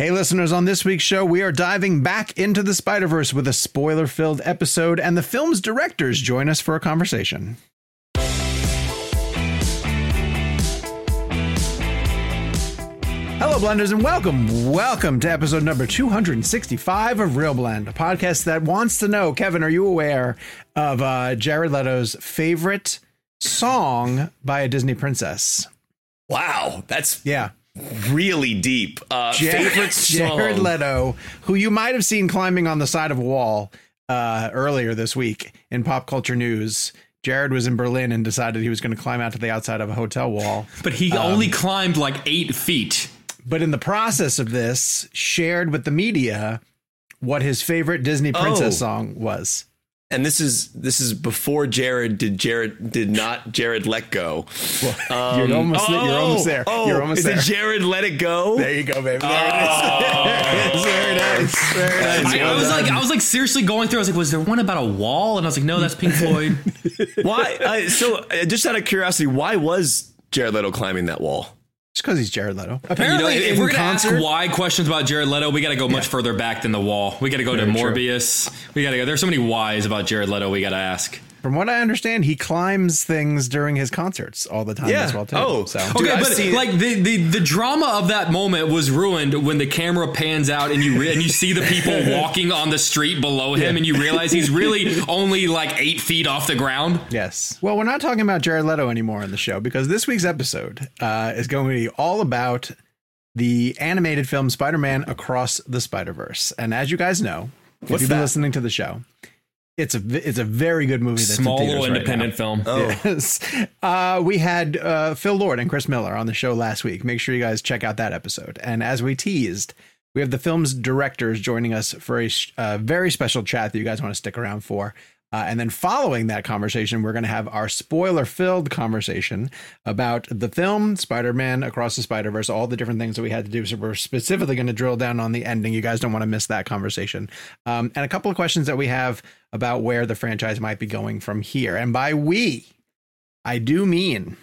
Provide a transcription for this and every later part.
Hey, listeners, on this week's show, we are diving back into the Spider Verse with a spoiler filled episode, and the film's directors join us for a conversation. Hello, Blenders, and welcome. Welcome to episode number 265 of ReelBlend, a podcast that wants to know Kevin, are you aware of uh, Jared Leto's favorite song by a Disney princess? Wow, that's Yeah. Really deep. Uh, Jared, favorite song. Jared Leto, who you might have seen climbing on the side of a wall uh, earlier this week in pop culture news. Jared was in Berlin and decided he was going to climb out to the outside of a hotel wall. But he only climbed like eight feet. But in the process of this, shared with the media what his favorite Disney princess Oh. song was. And this is this is before Jared did Jared did not Jared let go. Um, you're almost there. You're almost there. Oh, You're almost is there. it Jared let it go? There you go, baby. There it is. There it is. There it is. I, I was like, I was like seriously going through. I was like, was there one about a wall? And I was like, no, that's Pink Floyd. Why? Uh, so, uh, just out of curiosity, why was Jared Leto climbing that wall? Just because he's Jared Leto. you know, Apparently, if we're gonna concert, ask why questions about Jared Leto, we got to go much further back than the wall. We got to go to Very true. Morbius. We got to go. There's so many whys about Jared Leto. We got to ask. From what I understand, he climbs things during his concerts all the time Yeah. as well too. Oh. so Okay, I've but seen- like the, the the drama of that moment was ruined when the camera pans out and you re- and you see the people walking on the street below him and you realize he's really only like eight feet off the ground. Yes. Well, we're not talking about Jared Leto anymore in the show because this week's episode uh, is going to be all about the animated film Spider-Man Across the Spider-Verse. And as you guys know, if What's you've been that? listening to the show, it's a v- it's a very good movie. That's Small theaters little independent now. film. Oh, Yes. Uh, we had uh, Phil Lord and Chris Miller on the show last week. Make sure you guys check out that episode. And as we teased, we have the film's directors joining us for a uh, very special chat that you guys want to stick around for. Uh, and then following that conversation, we're going to have our spoiler filled conversation about the film Spider Man Across the Spider Verse, all the different things that we had to do. So we're specifically going to drill down on the ending. You guys don't want to miss that conversation. Um, and a couple of questions that we have about where the franchise might be going from here. And by we, I do mean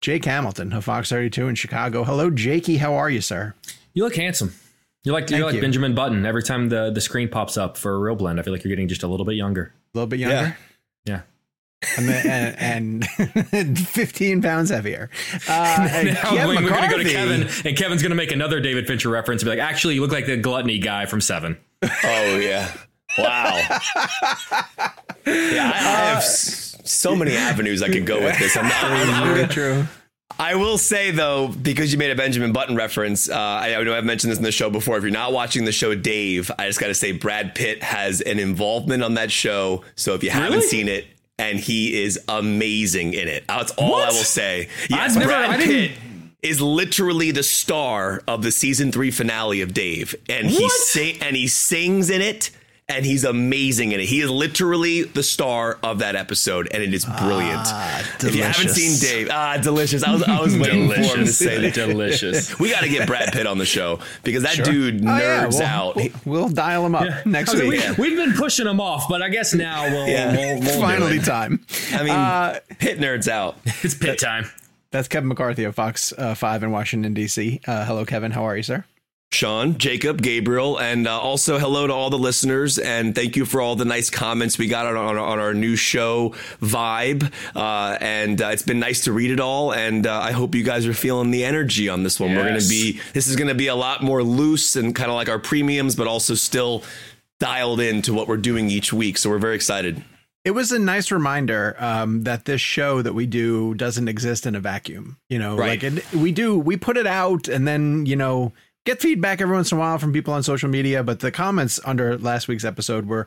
Jake Hamilton of Fox 32 in Chicago. Hello, Jakey. How are you, sir? You look handsome. You're like you're like you. Benjamin Button. Every time the, the screen pops up for a ReelBlend, I feel like you're getting just a little bit younger. A little bit younger. Yeah. And, and, and 15 pounds heavier. Uh, and Now Kevin we're going to go to Kevin, and Kevin's going to make another David Fincher reference and be like, actually, you look like the gluttony guy from Seven. oh yeah. Wow. yeah, I, I have s- so many avenues I could go with this. I'm, I'm, I'm, true. I will say though, because you made a Benjamin Button reference, uh, I, I know I've mentioned this in the show before. If you're not watching the show, Dave, I just got to say Brad Pitt has an involvement on that show. So if you haven't seen it, and he is amazing in it. That's all I will say. Yes, never- Brad Pitt is literally the star of the season three finale of Dave, and he What? sing and he sings in it. And he's amazing in it. He is literally the star of that episode, and it is brilliant. if you haven't seen Dave, ah, delicious. I was, I was waiting for him to say that. delicious. We got to get Brad Pitt on the show because that dude Oh, yeah, nerds we'll- out. We'll, we'll dial him up next I was like, week. we, have been pushing him off, but I guess now we'll, Yeah. we'll, we'll do Finally, it. time. I mean, Uh, Pitt nerds out. It's pit time. That's Kevin McCarthy of Fox uh, 5 in Washington, D.C. Uh, hello, Kevin. How are you, sir? Sean, Jacob, Gabriel, and uh, also hello to all the listeners. And thank you for all the nice comments we got on, on, on our new show, Vibe. Uh, and uh, it's been nice to read it all. And uh, I hope you guys are feeling the energy on this one. We're going to be, this is going to be a lot more loose and kind of like our premiums, but also still dialed into what we're doing each week. So we're very excited. It was a nice reminder um, that this show that we do doesn't exist in a vacuum. You know, Right. like it, we do, we put it out and then, you know, get feedback every once in a while from people on social media. But the comments under last week's episode were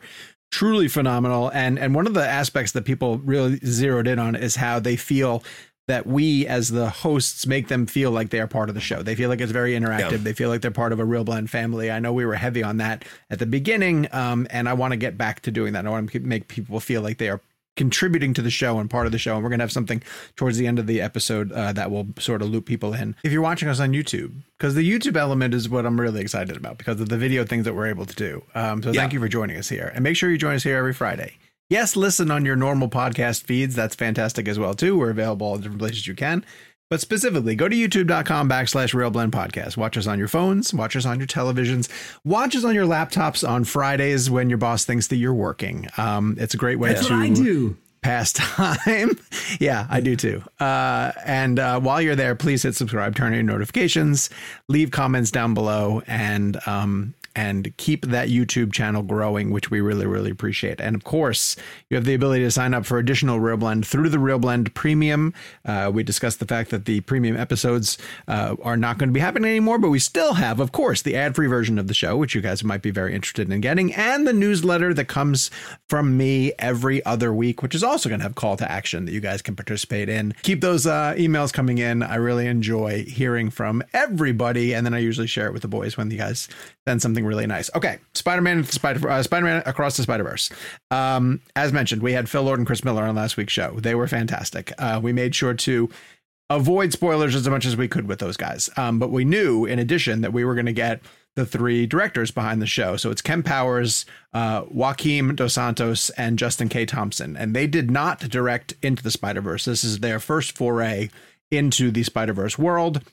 truly phenomenal. And, and one of the aspects that people really zeroed in on is how they feel that we as the hosts make them feel like they are part of the show. They feel like it's very interactive. Yeah. They feel like they're part of a ReelBlend family. I know we were heavy on that at the beginning, um, and I want to get back to doing that. I want to make people feel like they are contributing to the show and part of the show. And we're going to have something towards the end of the episode uh, that will sort of loop people in. If you're watching us on YouTube, because the YouTube element is what I'm really excited about because of the video things that we're able to do. Um, so Yeah. thank you for joining us here, and make sure you join us here every Friday. Yes, listen on your normal podcast feeds. That's fantastic as well too. We're available the different places you can. But specifically, go to youtube.com backslash ReelBlend podcast. Watch us on your phones, watch us on your televisions, watch us on your laptops on Fridays when your boss thinks that you're working. Um, it's a great way That's to I do. pass time. yeah, I do too. Uh, and uh, while you're there, please hit subscribe, turn on your notifications, leave comments down below, and um, and keep that YouTube channel growing, which we really, really appreciate. And of course, you have the ability to sign up for additional ReelBlend through the ReelBlend Premium. Uh, we discussed the fact that the premium episodes uh, are not going to be happening anymore, but we still have, of course, the ad free version of the show, which you guys might be very interested in getting, and the newsletter that comes from me every other week, which is also going to have call to action that you guys can participate in. Keep those uh, emails coming in. I really enjoy hearing from everybody, and then I usually share it with the boys when you guys send something really nice. Okay, Spider-Man, Spider, uh, Spider-Man across the Spider-Verse. Um, as mentioned, we had Phil Lord and Chris Miller on last week's show. They were fantastic. Uh, we made sure to avoid spoilers as much as we could with those guys. Um, but we knew, in addition, that we were going to get the three directors behind the show. So it's Kemp Powers, uh, Dos Santos, and Justin K. Thompson. And they did not direct Into the Spider Verse. This is their first foray into the Spider Verse world.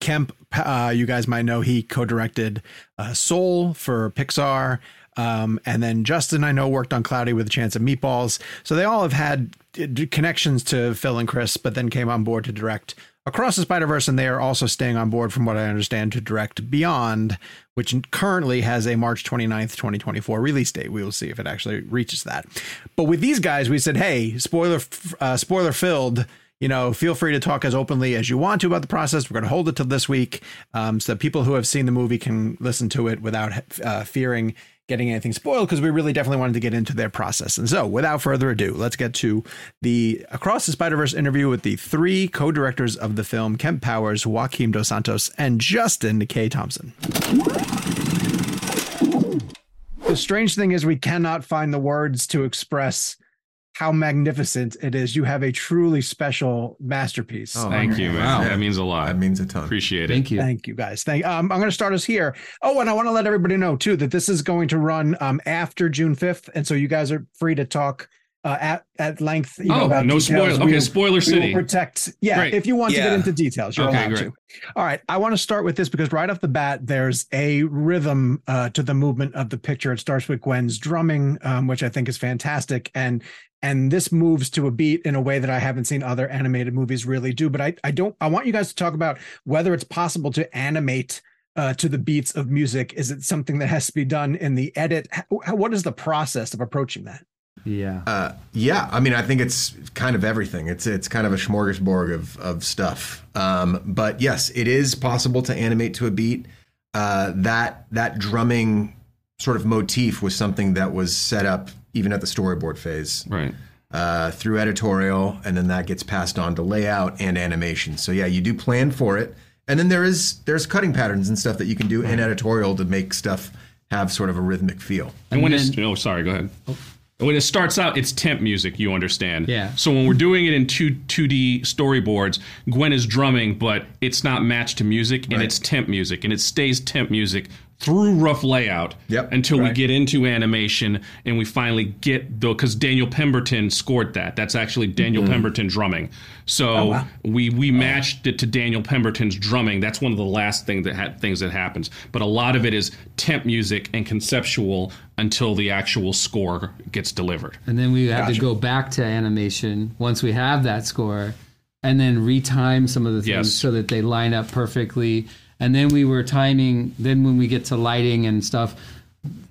Kemp, uh, you guys might know he co-directed uh, Soul for Pixar, um, and then Justin, I know, worked on Cloudy with a Chance of Meatballs. So they all have had uh, connections to Phil and Chris, but then came on board to direct Across the Spider Verse, and they are also staying on board, from what I understand, to direct Beyond, which currently has a March 29th, 2024 release date. We will see if it actually reaches that. But with these guys, we said, hey, spoiler, uh, spoiler filled you know, feel free to talk as openly as you want to about the process. We're going to hold it till this week um, so that people who have seen the movie can listen to it without uh, fearing getting anything spoiled because we really definitely wanted to get into their process. And so, without further ado, let's get to the Across the Spider Verse interview with the three co directors of the film Kemp Powers, Joaquim Dos Santos, and Justin K. Thompson. The strange thing is, we cannot find the words to express how magnificent it is. You have a truly special masterpiece. Oh, Thank you, man. Wow. That means a lot. That means a ton. Appreciate it. Thank you. Thank you, guys. Thank. Um, I'm going to start us here. Oh, and I want to let everybody know too that this is going to run um, after June 5th, and so you guys are free to talk uh, at at length. You oh, know, no spoilers. Okay, spoiler city. protect. Yeah, Great. if you want yeah. to get into details, you're okay, allowed great. to. All right, I want to start with this because right off the bat, there's a rhythm uh, to the movement of the picture. It starts with Gwen's drumming, um, which I think is fantastic, and and this moves to a beat in a way that I haven't seen other animated movies really do. But I I don't. I want you guys to talk about whether it's possible to animate. Uh, to the beats of music, is it something that has to be done in the edit? How, what is the process of approaching that? Yeah. Uh, yeah. I mean, I think it's kind of everything. It's it's kind of a smorgasbord of of stuff. Um, but yes, it is possible to animate to a beat. Uh, that that drumming sort of motif was something that was set up even at the storyboard phase. Right. Uh, through editorial, and then that gets passed on to layout and animation. So yeah, you do plan for it, and then there is there's cutting patterns and stuff that you can do in editorial to make stuff have sort of a rhythmic feel. And, and then, it's oh sorry, go ahead. Oh when it starts out, it's temp music. You understand? Yeah. So when we're doing it in two two D storyboards, Gwen is drumming, but it's not matched to music, and right. it's temp music, and it stays temp music through rough layout yep, until right. we get into animation and we finally get though because Daniel Pemberton scored that. That's actually Daniel mm-hmm. Pemberton drumming. So oh, wow. we we matched it to Daniel Pemberton's drumming. That's one of the last thing that ha- things that happens. But a lot of it is temp music and conceptual until the actual score gets delivered. And then we have gotcha. to go back to animation once we have that score and then retime some of the things yes. so that they line up perfectly and then we were timing. Then when we get to lighting and stuff,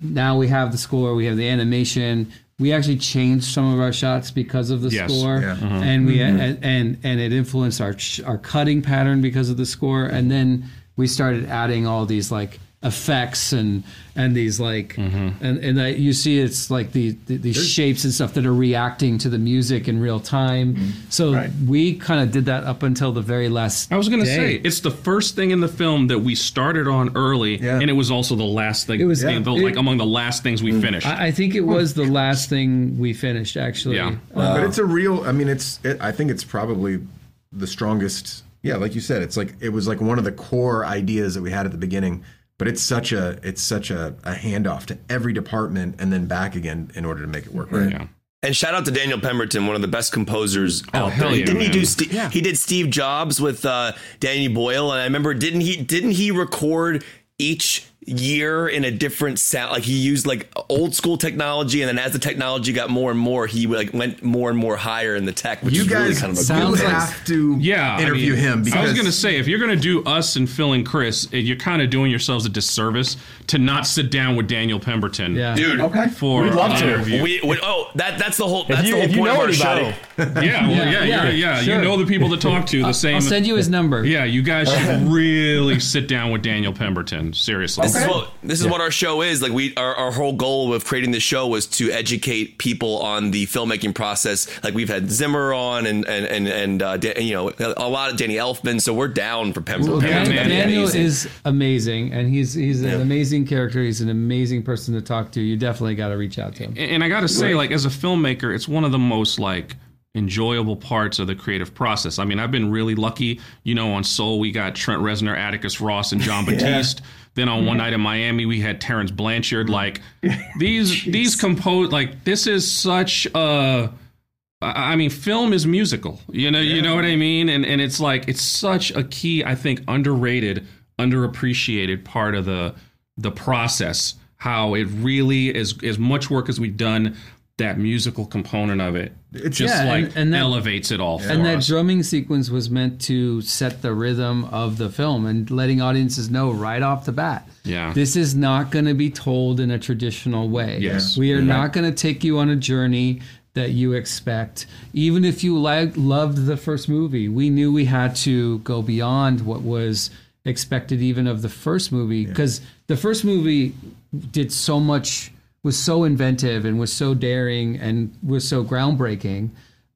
now we have the score, we have the animation. We actually changed some of our shots because of the yes. score, yeah. uh-huh. and we mm-hmm. and, and and it influenced our our cutting pattern because of the score. And then we started adding all these like effects and and these like mm-hmm. and and you see it's like the, the these There's, shapes and stuff that are reacting to the music in real time. Mm-hmm. So right. we kind of did that up until the very last. I was going to say it's the first thing in the film that we started on early, yeah. and it was also the last thing. It was yeah. the, like it, among the last things we mm. finished. I, I, think it was the last thing we finished actually. Yeah, uh, but it's a real. I mean, it's. It, I think it's probably the strongest. Yeah, like you said, it's like it was like one of the core ideas that we had at the beginning but it's such a it's such a, a handoff to every department and then back again in order to make it work right. Yeah. And shout out to Daniel Pemberton, one of the best composers out there. hell yeah, didn't he man. do? Ste- He did Steve Jobs with uh, Danny Boyle, and I remember didn't he? Didn't he record each year in a different sound? Like he used like old school technology, and then as the technology got more and more, he like went more and more higher in the tech. Which You is really guys kind of a sounds you like- have to Yeah, I interview mean, him because I was gonna say if you're gonna do us and Phil and Chris, eh, you're kind of doing yourselves a disservice to not sit down with Daniel Pemberton. Yeah. dude. Okay. for We'd love to. interview. We, we, oh, that that's the whole. That's you, the whole point of our anybody, show. yeah, well, yeah, yeah, yeah, yeah. sure. You know the people to talk to. The same. I'll send you his number. yeah, you guys should really sit down with Daniel Pemberton. Seriously. This is what this is what our show is. Like we, our, our whole goal of creating this show was to educate people on the filmmaking process. Like we've had Zimmer on, and and and and uh, Da- you know a lot of Danny Elfman. So we're down for Pem- Well, Pemberton. Dan- Daniel amazing. is amazing, and he's he's an amazing character. He's an amazing person to talk to. You definitely got to reach out to him. and I got to say, like as a filmmaker, it's one of the most like enjoyable parts of the creative process. I mean, I've been really lucky. You know, on Soul we got Trent Reznor, Atticus Ross, and Jon Batiste. Then on One Night in Miami we had Terence Blanchard. Mm. Like these these compose like this is such a. I mean, film is musical. You know, you know what I mean, and and it's like it's such a key, I think, underrated, underappreciated part of the the process. How it really is as much work as we've done, that musical component of it just Yeah, like and- and that- elevates it all for And that us. drumming sequence was meant to set the rhythm of the film and letting audiences know right off the bat. Yeah. This is not going to be told in a traditional way. Yes. We are not going to take you on a journey that you expect. Even if you like loved the first movie, we knew we had to go beyond what was expected even of the first movie because the first movie did so much was so inventive and was so daring and was so groundbreaking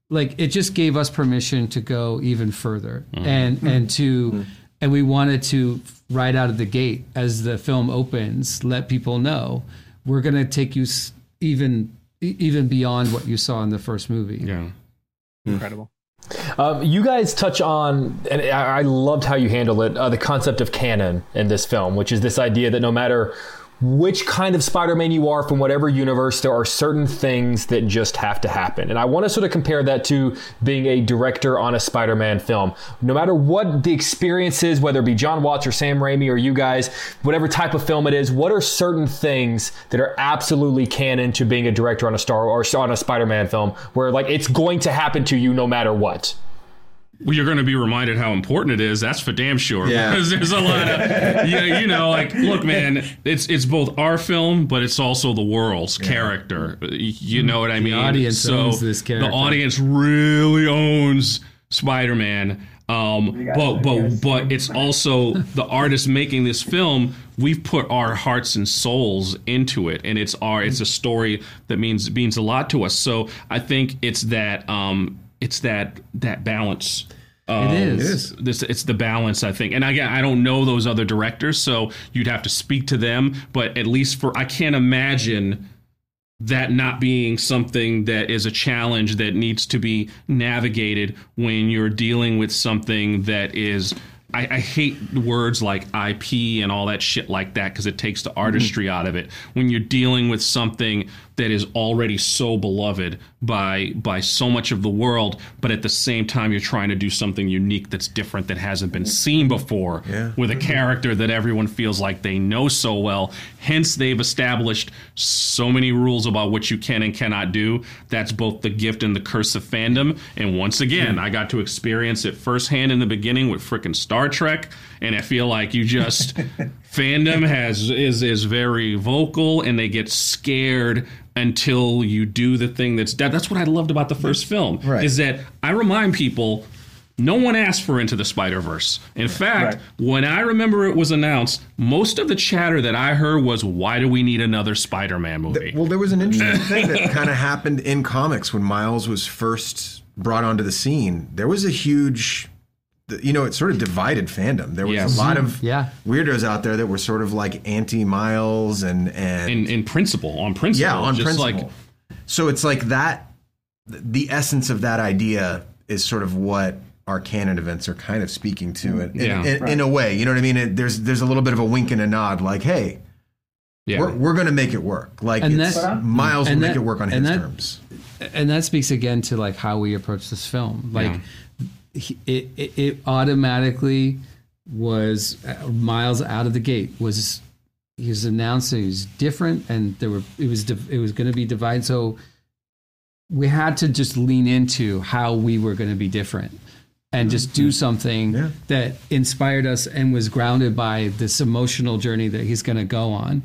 like it just gave us permission to go even further. And and to and we wanted to right out of the gate as the film opens let people know we're going to take you even even beyond what you saw in the first movie. Yeah. Incredible. Um, you guys touch on, and I, I loved how you handle it, uh, the concept of canon in this film, which is this idea that no matter which kind of Spider-Man you are from whatever universe, there are certain things that just have to happen. And I want to sort of compare that to being a director on a Spider-Man film. No matter what the experience is, whether it be John Watts or Sam Raimi or you guys, whatever type of film it is, what are certain things that are absolutely canon to being a director on a Star or on a Spider-Man film, where like it's going to happen to you no matter what? Well, you're going to be reminded how important it is. That's for damn sure. Yeah. Because there's a lot of, yeah, you know, like, look, man, it's it's both our film, but it's also the world's character. You know what I mean? audience owns this character. The audience really owns Spider-Man. Um, but but but it's also the artist making this film. We've put our hearts and souls into it, and it's our it's a story that means means a lot to us. So I think it's that um, it's that that balance. Um, It is. This it's the balance I think, and again I don't know those other directors, so you'd have to speak to them. But at least for I can't imagine that not being something that is a challenge that needs to be navigated when you're dealing with something that is. I, I hate words like IP and all that shit like that because it takes the artistry out of it. When you're dealing with something that is already so beloved by by so much of the world, but at the same time you're trying to do something unique that's different that hasn't been seen before yeah. with a character that everyone feels like they know so well. Hence, they've established so many rules about what you can and cannot do. That's both the gift and the curse of fandom. And once again, I got to experience it firsthand in the beginning with frickin' Star Trek, and I feel like you just fandom has is is very vocal, and they get scared until you do the thing that's that, that's what I loved about the first film Right. is that I remind people no one asked for Into the Spider Verse. In fact, when I remember it was announced, most of the chatter that I heard was, "Why do we need another Spider-Man movie?" Well, there was an interesting thing that kind of happened in comics when Miles was first brought onto the scene. There was a huge, you know, it sort of divided fandom. There was Yes. a lot of mm-hmm. Yeah. weirdos out there that were sort of like anti Miles and and in in principle, on principle, yeah, on just principle. like so it's like that. The essence of that idea is sort of what our canon events are kind of speaking to, in, in, Yeah. in, in a way. You know what I mean? It, there's there's a little bit of a wink and a nod, like, hey, Yeah. we're, we're going to make it work. Like And it's, that- Miles will and make it work on his that- terms. and that speaks again to like how we approach this film like he, it, it, it automatically was uh, miles out of the gate was he was announcing he was different and there were it was it was going to be divided so we had to just lean into how we were going to be different and just do something Yeah. that inspired us and was grounded by this emotional journey that he's going to go on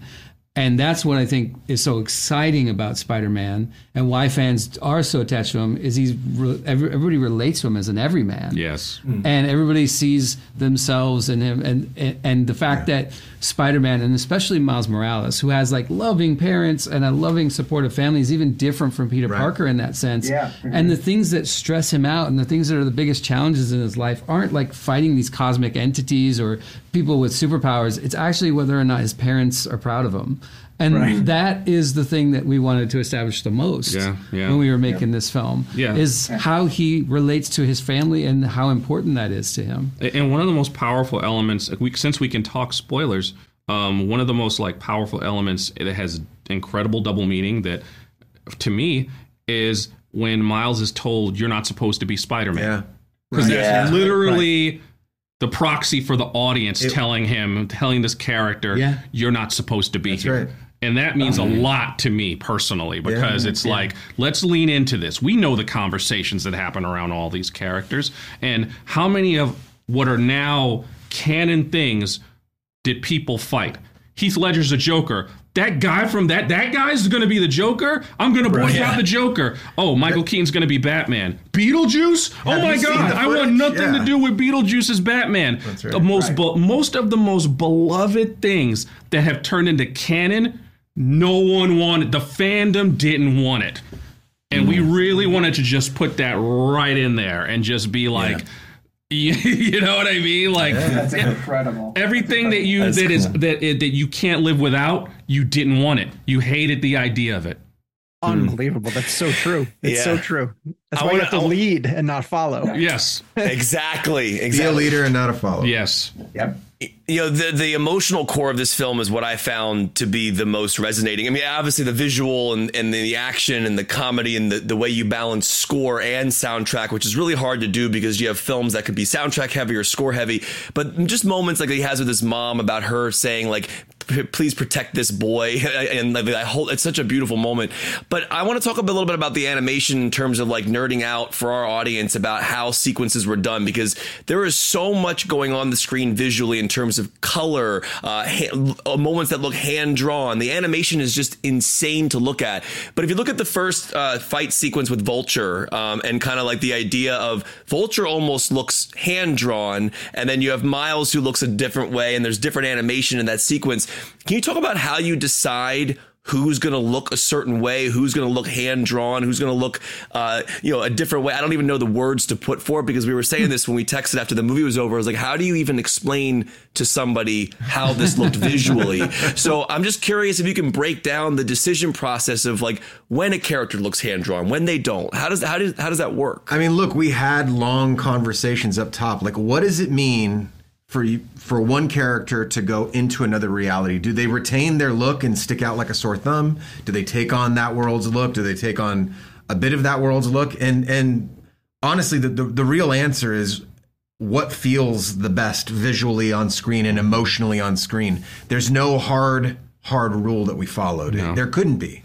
and that's what I think is so exciting about Spider-Man and why fans are so attached to him is he's re- everybody relates to him as an everyman. Yes. Mm. and everybody sees themselves in him and and, and the fact that Spider-Man and especially Miles Morales who has like loving parents and a loving supportive family is even different from Peter Parker in that sense. Yeah. and the things that stress him out and the things that are the biggest challenges in his life aren't like fighting these cosmic entities or people with superpowers. It's actually whether or not his parents are proud of him and Right. that is the thing that we wanted to establish the most Yeah, yeah. when we were making this film Yeah. is how he relates to his family and how important that is to him And one of the most powerful elements, we, since we can talk spoilers, um, one of the most like powerful elements that has incredible double meaning that, to me, is when Miles is told you're not supposed to be Spider-Man. Yeah. because that's Yeah. literally the proxy for the audience telling him, telling this character, Yeah. you're not supposed to be here. right. And that means a lot to me personally because it's like, let's lean into this. We know the conversations that happen around all these characters, and how many of what are now canon things did people fight? Heath Ledger's a Joker. That guy from that that guy's going to be the Joker. I'm going to boycott the Joker. Oh, Michael Keaton's going to be Batman. Beetlejuice? Oh my God! I want nothing to do with Beetlejuice as Batman. That's right. The most be- most of the most beloved things that have turned into canon, no one wanted. The fandom didn't want it, and we mm. really wanted to just put that right in there and just be like, you know what I mean? Like That's incredible. everything that you that is that that you can't live without, you didn't want it. You hated the idea of it. Hmm. Unbelievable. That's so true. It's so true. That's I why you wanna- have to lead and not follow. Yes. Exactly. Be a leader and not a follower. Yes. Yep. You know the the emotional core of this film is what I found to be the most resonating. I mean, obviously the visual and, and the action and the comedy and the, the way you balance score and soundtrack, which is really hard to do because you have films that could be soundtrack heavy or score heavy. But just moments like he has with his mom about her saying like, "P- "Please protect this boy," and I hold it's such a beautiful moment. But I want to talk a little bit about the animation in terms of like nerding out for our audience about how sequences were done because there is so much going on the screen visually in terms of color, uh, uh, moments that look hand drawn. The animation is just insane to look at. But if you look at the first uh, fight sequence with Vulture um, and kind of like the idea of Vulture almost looks hand drawn, and then you have Miles who looks a different way, and there's different animation in that sequence. Can you talk about how you decide? who's going to look a certain way, who's going to look hand drawn, who's going to look, uh, you know, a different way. I don't even know the words to put for it because we were saying this when we texted after the movie was over. I was like, how do you even explain to somebody how this looked visually? So I'm just curious if you can break down the decision process of like when a character looks hand drawn, when they don't. How does how does how does that work? I mean, look, we had long conversations up top. Like, what does it mean for for one character to go into another reality? Do they retain their look and stick out like a sore thumb? Do they take on that world's look? Do they take on a bit of that world's look? And and honestly, the the, the real answer is what feels the best visually on screen and emotionally on screen. There's no hard hard rule that we followed. There couldn't be.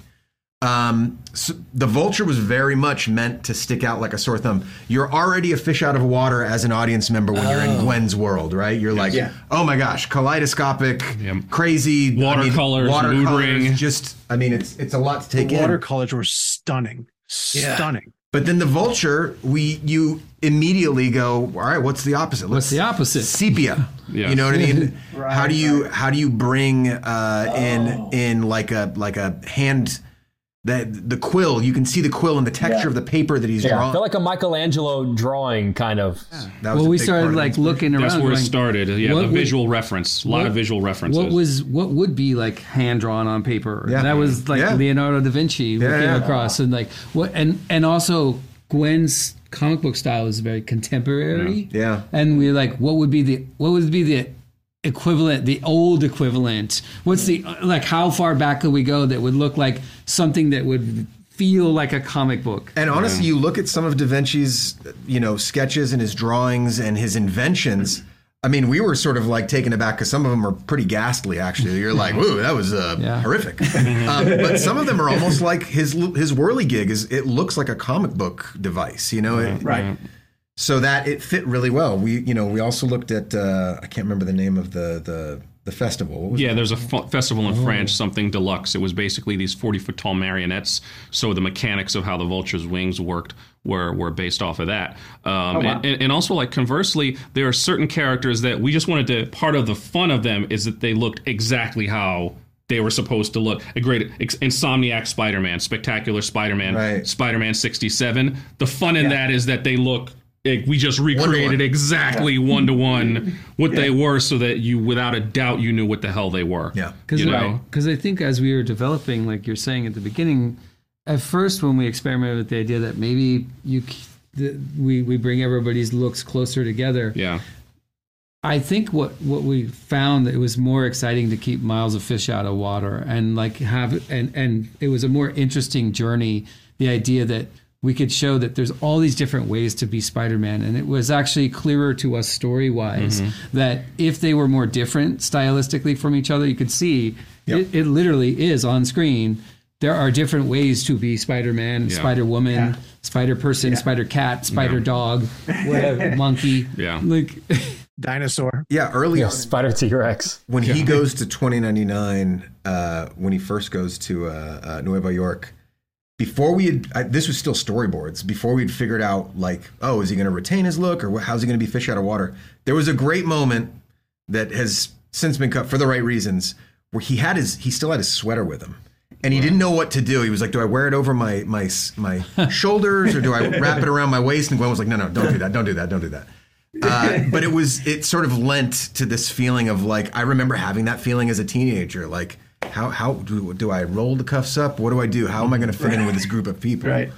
Um, so the vulture was very much meant to stick out like a sore thumb. You're already a fish out of water as an audience member when you're in Gwen's world, right? You're like, Yeah. oh my gosh, kaleidoscopic, Yep. crazy I mean, Watercolors, mood watercolors. Just, I mean, it's it's a lot to take The in. watercolors were stunning. Stunning. But then the vulture, we you immediately go, all right, what's the opposite? What's the opposite? Sepia. Yes. You know what I mean? Right, how do you right. how do you bring uh, in in like a like a hand that the quill? You can see the quill and the texture Yeah. of the paper that he's Yeah, I feel like a Michelangelo drawing kind of. That was well we started like looking around That's where it started. Yeah, what the would- visual reference. A lot what- of visual references. What was what would be like hand drawn on paper? Yeah. That was like Yeah. Leonardo da Vinci we Yeah, came yeah. across, and like what and and also Gwen's comic book style is very contemporary. Yeah. and we're like what would be the what would be the equivalent, the old equivalent? What's the like? How far back could we go that would look like something that would feel like a comic book? And honestly, you look at some of Da Vinci's, you know, sketches and his drawings and his inventions. I mean, we were sort of like taken aback because some of them are pretty ghastly. Actually, you're like, "Whoa, that was uh, Yeah. horrific." um, but some of them are almost like his his whirly gig is. It looks like a comic book device, you know. It- Right. So that it fit really well. We, you know, we also looked at. Uh, I can't remember the name of the the the festival. What was Yeah, there's a f- festival in France, something deluxe. It was basically these 40 foot tall marionettes. So the mechanics of how the vulture's wings worked were were based off of that. Um, and, and, and also, like conversely, there are certain characters that we just wanted to. Part of the fun of them is that they looked exactly how. They were supposed to look a great ex- Insomniac Spider-Man, Spectacular Spider-Man, Right. Spider-Man 67. The fun in that is that they look like we just recreated exactly one to one what they were so that you without a doubt you knew what the hell they were Yeah. Because you know I think as we were developing, like you're saying at the beginning, at first when we experimented with the idea that maybe you the, we we bring everybody's looks closer together. yeah I think what what we found that it was more exciting to keep miles of fish out of water and like have and and it was a more interesting journey. The idea that we could show that there's all these different ways to be Spider-Man, and it was actually clearer to us story-wise that if they were more different stylistically from each other, you could see it, it literally is on screen. There are different ways to be Spider-Man, Yeah. Spider-Woman, Yeah. Spider-Person, Spider-Cat, Spider-Dog, whatever, monkey. Yeah. like. Dinosaur. Yeah, early Yeah, on Spider T Rex. when he goes to 2099, uh, when he first goes to uh, uh, Nueva York, before we had, I, this was still storyboards, before we'd figured out, like, oh, is he going to retain his look or how's he going to be fish out of water? There was a great moment that has since been cut for the right reasons where he had his, he still had his sweater with him. And he didn't know what to do. He was like, "Do I wear it over my my my shoulders, or do I wrap it around my waist?" And Gwen was like, "No, no, don't do that. Don't do that. Don't do that." Uh, but it was it sort of lent to this feeling of like I remember having that feeling as a teenager. Like how how do do I roll the cuffs up? What do I do? How am I going to fit in with this group of people? Right.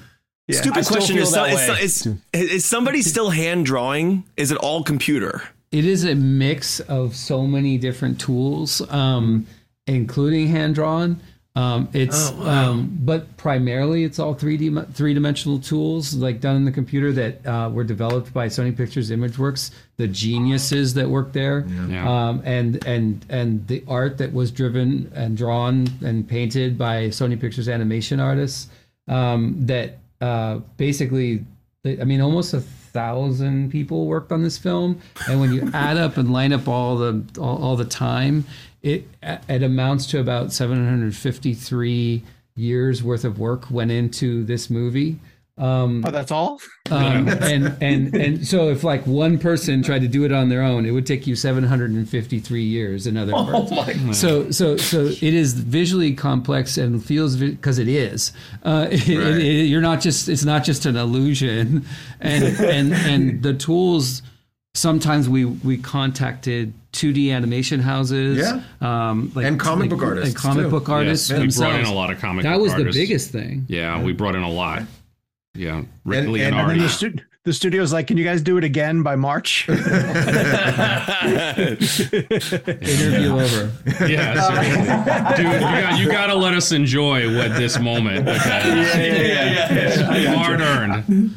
Yeah. Stupid I question. feel Is, so- that is, is, is somebody still hand drawing? Is it all computer? It is a mix of so many different tools, um, including hand drawn. Um, it's, um, but primarily it's all three D three dimensional tools like done in the computer that uh, were developed by Sony Pictures ImageWorks, the geniuses that work there, Yeah. um, and and and the art that was driven and drawn and painted by Sony Pictures animation artists. Um, that uh, basically, I mean, almost a thousand people worked on this film, and when you add up and line up all the all, all the time, it it amounts to about 753 years worth of work went into this movie. Um, Oh, that's all. um, and and and so if like one person tried to do it on their own, it would take you 753 years. In other words, so so so it is visually complex and feels because it is. Uh, it- it- it- you're not just it's not just an illusion, and and and the tools. Sometimes we we contacted 2D animation houses, Yeah. um, like, And comic like- book artists, and comic too. book artists. Yes, we brought in a lot of comic That book was the biggest thing. yeah we brought in a lot yeah Rick And- and- And then the, stu- the studio's like, can you guys do it again by March? Interview over. yeah seriously. dude you got, you got to let us enjoy what this moment okay hard earned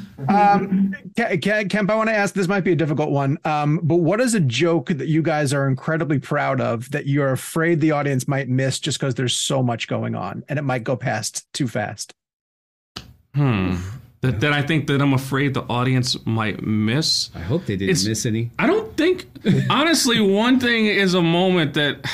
Ke- Ke- Kemp, I want to ask. This might be a difficult one, um, but what is a joke that you guys are incredibly proud of that you're afraid the audience might miss just because there's so much going on and it might go past too fast? hmm that, that I think that I'm afraid the audience might miss I hope they didn't It's- miss any. I don't think honestly one thing is a moment that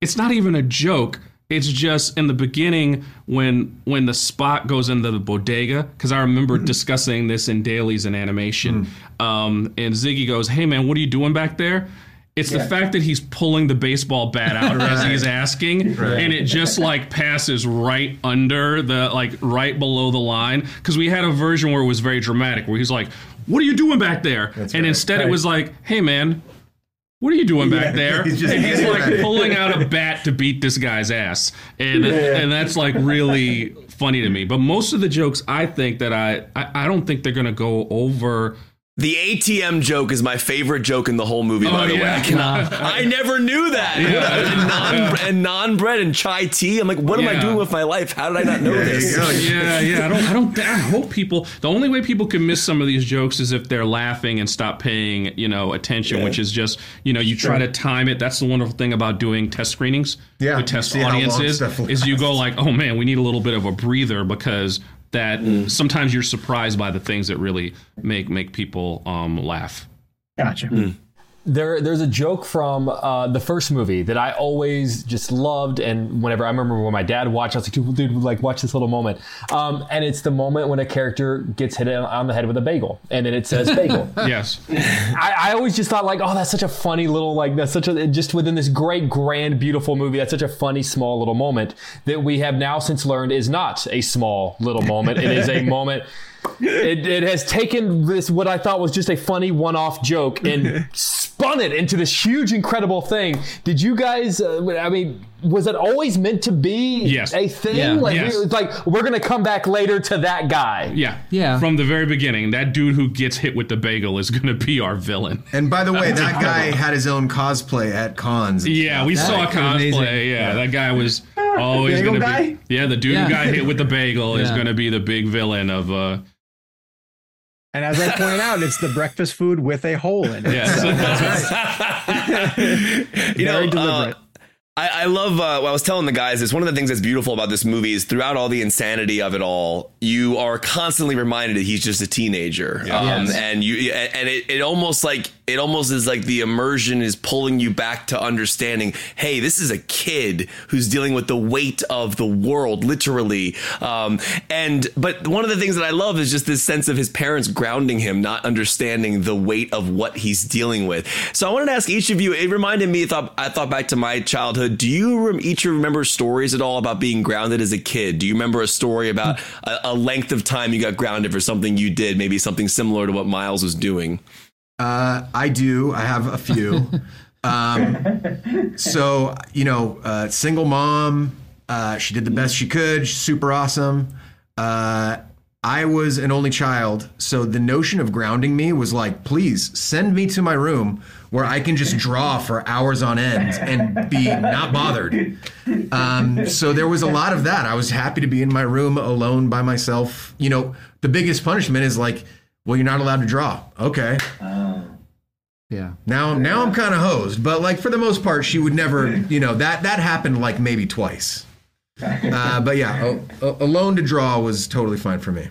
it's not even a joke. It's just in the beginning when when the spot goes into the bodega because I remember discussing this in dailies and animation. Um, and Ziggy goes, "Hey man, what are you doing back there?" It's the fact that he's pulling the baseball bat out as he's asking, and it just like passes right under the like right below the line. Because we had a version where it was very dramatic, where he's like, "What are you doing back there?" and right. instead it was like, "Hey man, what are you doing back there? he's just and he's like pulling out a bat to beat this guy's ass, and and that's like really funny to me. But most of the jokes, I think that I I, I don't think they're gonna go over The ATM joke is my favorite joke in the whole movie. Oh, by Oh, the way, yeah. I cannot. I never knew that. and, non, and naan-bread and chai tea. I'm like, what am I doing with my life? How did I not know this? yeah, yeah. I don't. I don't. I hope people. The only way people can miss some of these jokes is if they're laughing and stop paying, you know, attention. Which is just, you know, you try to time it. That's the wonderful thing about doing test screenings Yeah, with test see how long audiences is you go like, oh man, we need a little bit of a breather because that Mm. sometimes you're surprised by the things that really make make people um, laugh. Gotcha. There, there's a joke from uh, the first movie that I always just loved, and whenever I remember when my dad watched, I was like, "Dude, like watch this little moment." Um, and it's the moment when a character gets hit on the head with a bagel, and then it says "bagel." Yes. I, I always just thought like, "Oh, that's such a funny little like that's such a just within this great, grand, beautiful movie. That's such a funny, small little moment that we have now since learned is not a small little moment. it is a moment." It, it has taken this what I thought was just a funny one-off joke and spun it into this huge, incredible thing. Did you guys? Uh, I mean, was it always meant to be Yes. a thing? Yeah. Like, Yes. we- it's like we're gonna come back later to that guy. Yeah. Yeah. From the very beginning, that dude who gets hit with the bagel is going to be our villain. And by the way, that guy had his own cosplay at cons. and Yeah, we That saw a cosplay. amazing. Yeah, that guy was always Bagel going to guy? be. Yeah, the dude Yeah. who got hit with the bagel is going to be the big villain of. uh And as I point out, it's the breakfast food with a hole in it. Yeah, so- you know, Very uh, deliberate. I, I love uh, what I was telling the guys is one of the things that's beautiful about this movie is throughout all the insanity of it all, you are constantly reminded that he's just a teenager, um, Yes. and you and it, it almost like it almost is like the immersion is pulling you back to understanding. Hey, this is a kid who's dealing with the weight of the world, literally. Um, and but one of the things that I love is just this sense of his parents grounding him, not understanding the weight of what he's dealing with. So I wanted to ask each of you. It reminded me. I thought I thought back to my childhood. Do you rem- each remember stories at all about being grounded as a kid? Do you remember a story about a, a length of time you got grounded for something you did, maybe something similar to what Miles was doing? Uh, I do. I have a few. um, so you know, uh, single mom. Uh, she did the best she could. She's super awesome. Uh, I was an only child, so the notion of grounding me was like, please send me to my room where I can just draw for hours on end and be not bothered. Um, so there was a lot of that. I was happy to be in my room alone by myself. You know, the biggest punishment is like, well, you're not allowed to draw. Okay. Yeah. Now, now I'm kind of hosed, but like for the most part, she would never, you know, that that happened like maybe twice. Uh, but yeah, a, a, alone to draw was totally fine for me.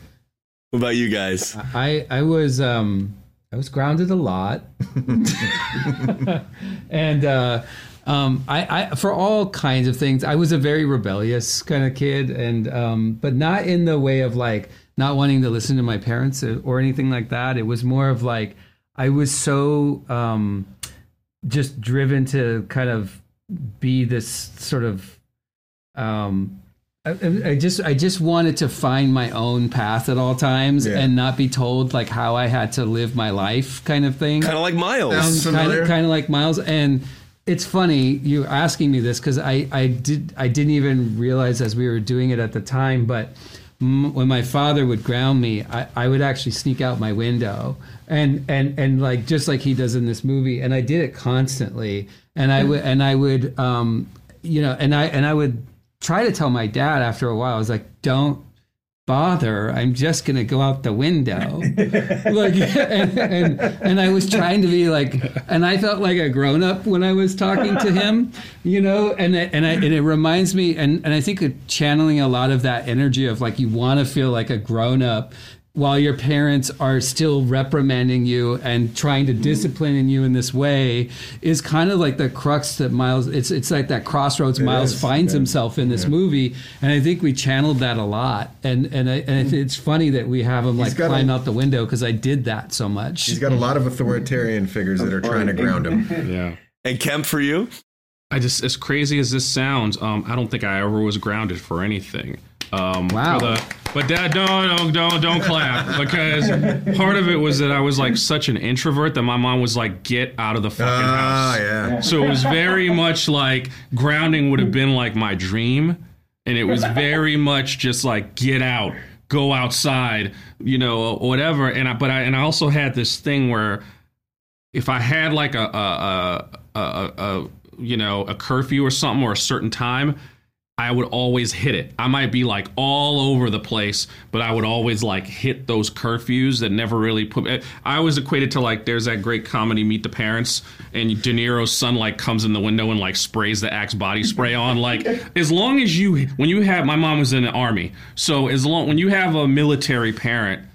What about you guys? I I was um I was grounded a lot, and uh, um I I for all kinds of things I was a very rebellious kind of kid, and um but not in the way of like not wanting to listen to my parents or, or anything like that. It was more of like I was so um just driven to kind of be this sort of um I, I just I just wanted to find my own path at all times Yeah. and not be told like how I had to live my life kind of thing. Kind of like Miles. Kind of kind of like Miles and it's funny you asking me this because I I did I didn't even realize as we were doing it at the time but m- when my father would ground me I, I would actually sneak out my window and and and like just like he does in this movie and I did it constantly and I would and I would um you know and I and I would try to tell my dad after a while. I was like don't bother. I'm just going to go out the window. Like and, and and i was trying to be like and i felt like a grown-up when i was talking to him you know and it- and, I, and it reminds me and and i think of channeling a lot of that energy of like you want to feel like a grown-up while your parents are still reprimanding you and trying to discipline you in this way is kind of like the crux that Miles it's it's like that crossroads Miles is, finds yeah. himself in this movie and I think we channeled that a lot and and, I, and it's funny that we have him like got a- climb out the window because I did that so much He's got a lot of authoritarian figures that are trying to ground him. yeah. And Kemp for you? I just, as crazy as this sounds, um, I don't think I ever was grounded for anything. Um, Wow. for the- but dad, don't, don't, don't, don't clap because part of it was that I was like such an introvert that my mom was like, get out of the fucking Ah, house. yeah. So it was very much like grounding would have been like my dream. And it was very much just like, get out. go outside, you know, whatever. And I, but I, and I also had this thing where if I had like a, a, a, a, a you know, a curfew or something or a certain time, I would always hit it. I might be like all over the place, but I would always like hit those curfews that never really put. I always equated to like there's that great comedy Meet the Parents, and De Niro's son like comes in the window and like sprays the Axe body spray on. Like as long as you when you have my mom was in the army, so as long when you have a military parent,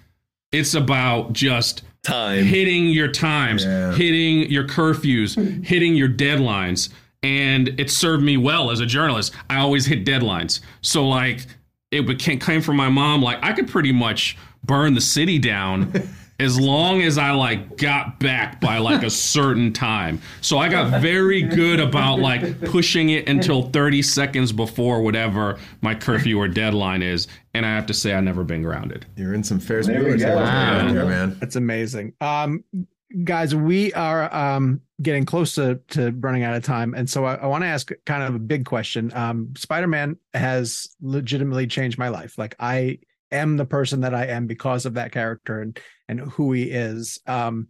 it's about just Time. hitting your times, Yeah. hitting your curfews, hmm. hitting your deadlines. And it served me well as a journalist. I always hit deadlines. So, like, it became, came from my mom. Like, I could pretty much burn the city down as long as I, like, got back by, like, a certain time. So, I got very good about, like, pushing it until 30 seconds before whatever my curfew or deadline is. And I have to say, I've never been grounded. You're in some Ferris There we go. Wow. here, man. That's amazing. Um, guys, we are um, getting close to, to running out of time. And so I, I want to ask kind of a big question. Um, Spider Man has legitimately changed my life. Like, I am the person that I am because of that character and, and who he is. Um,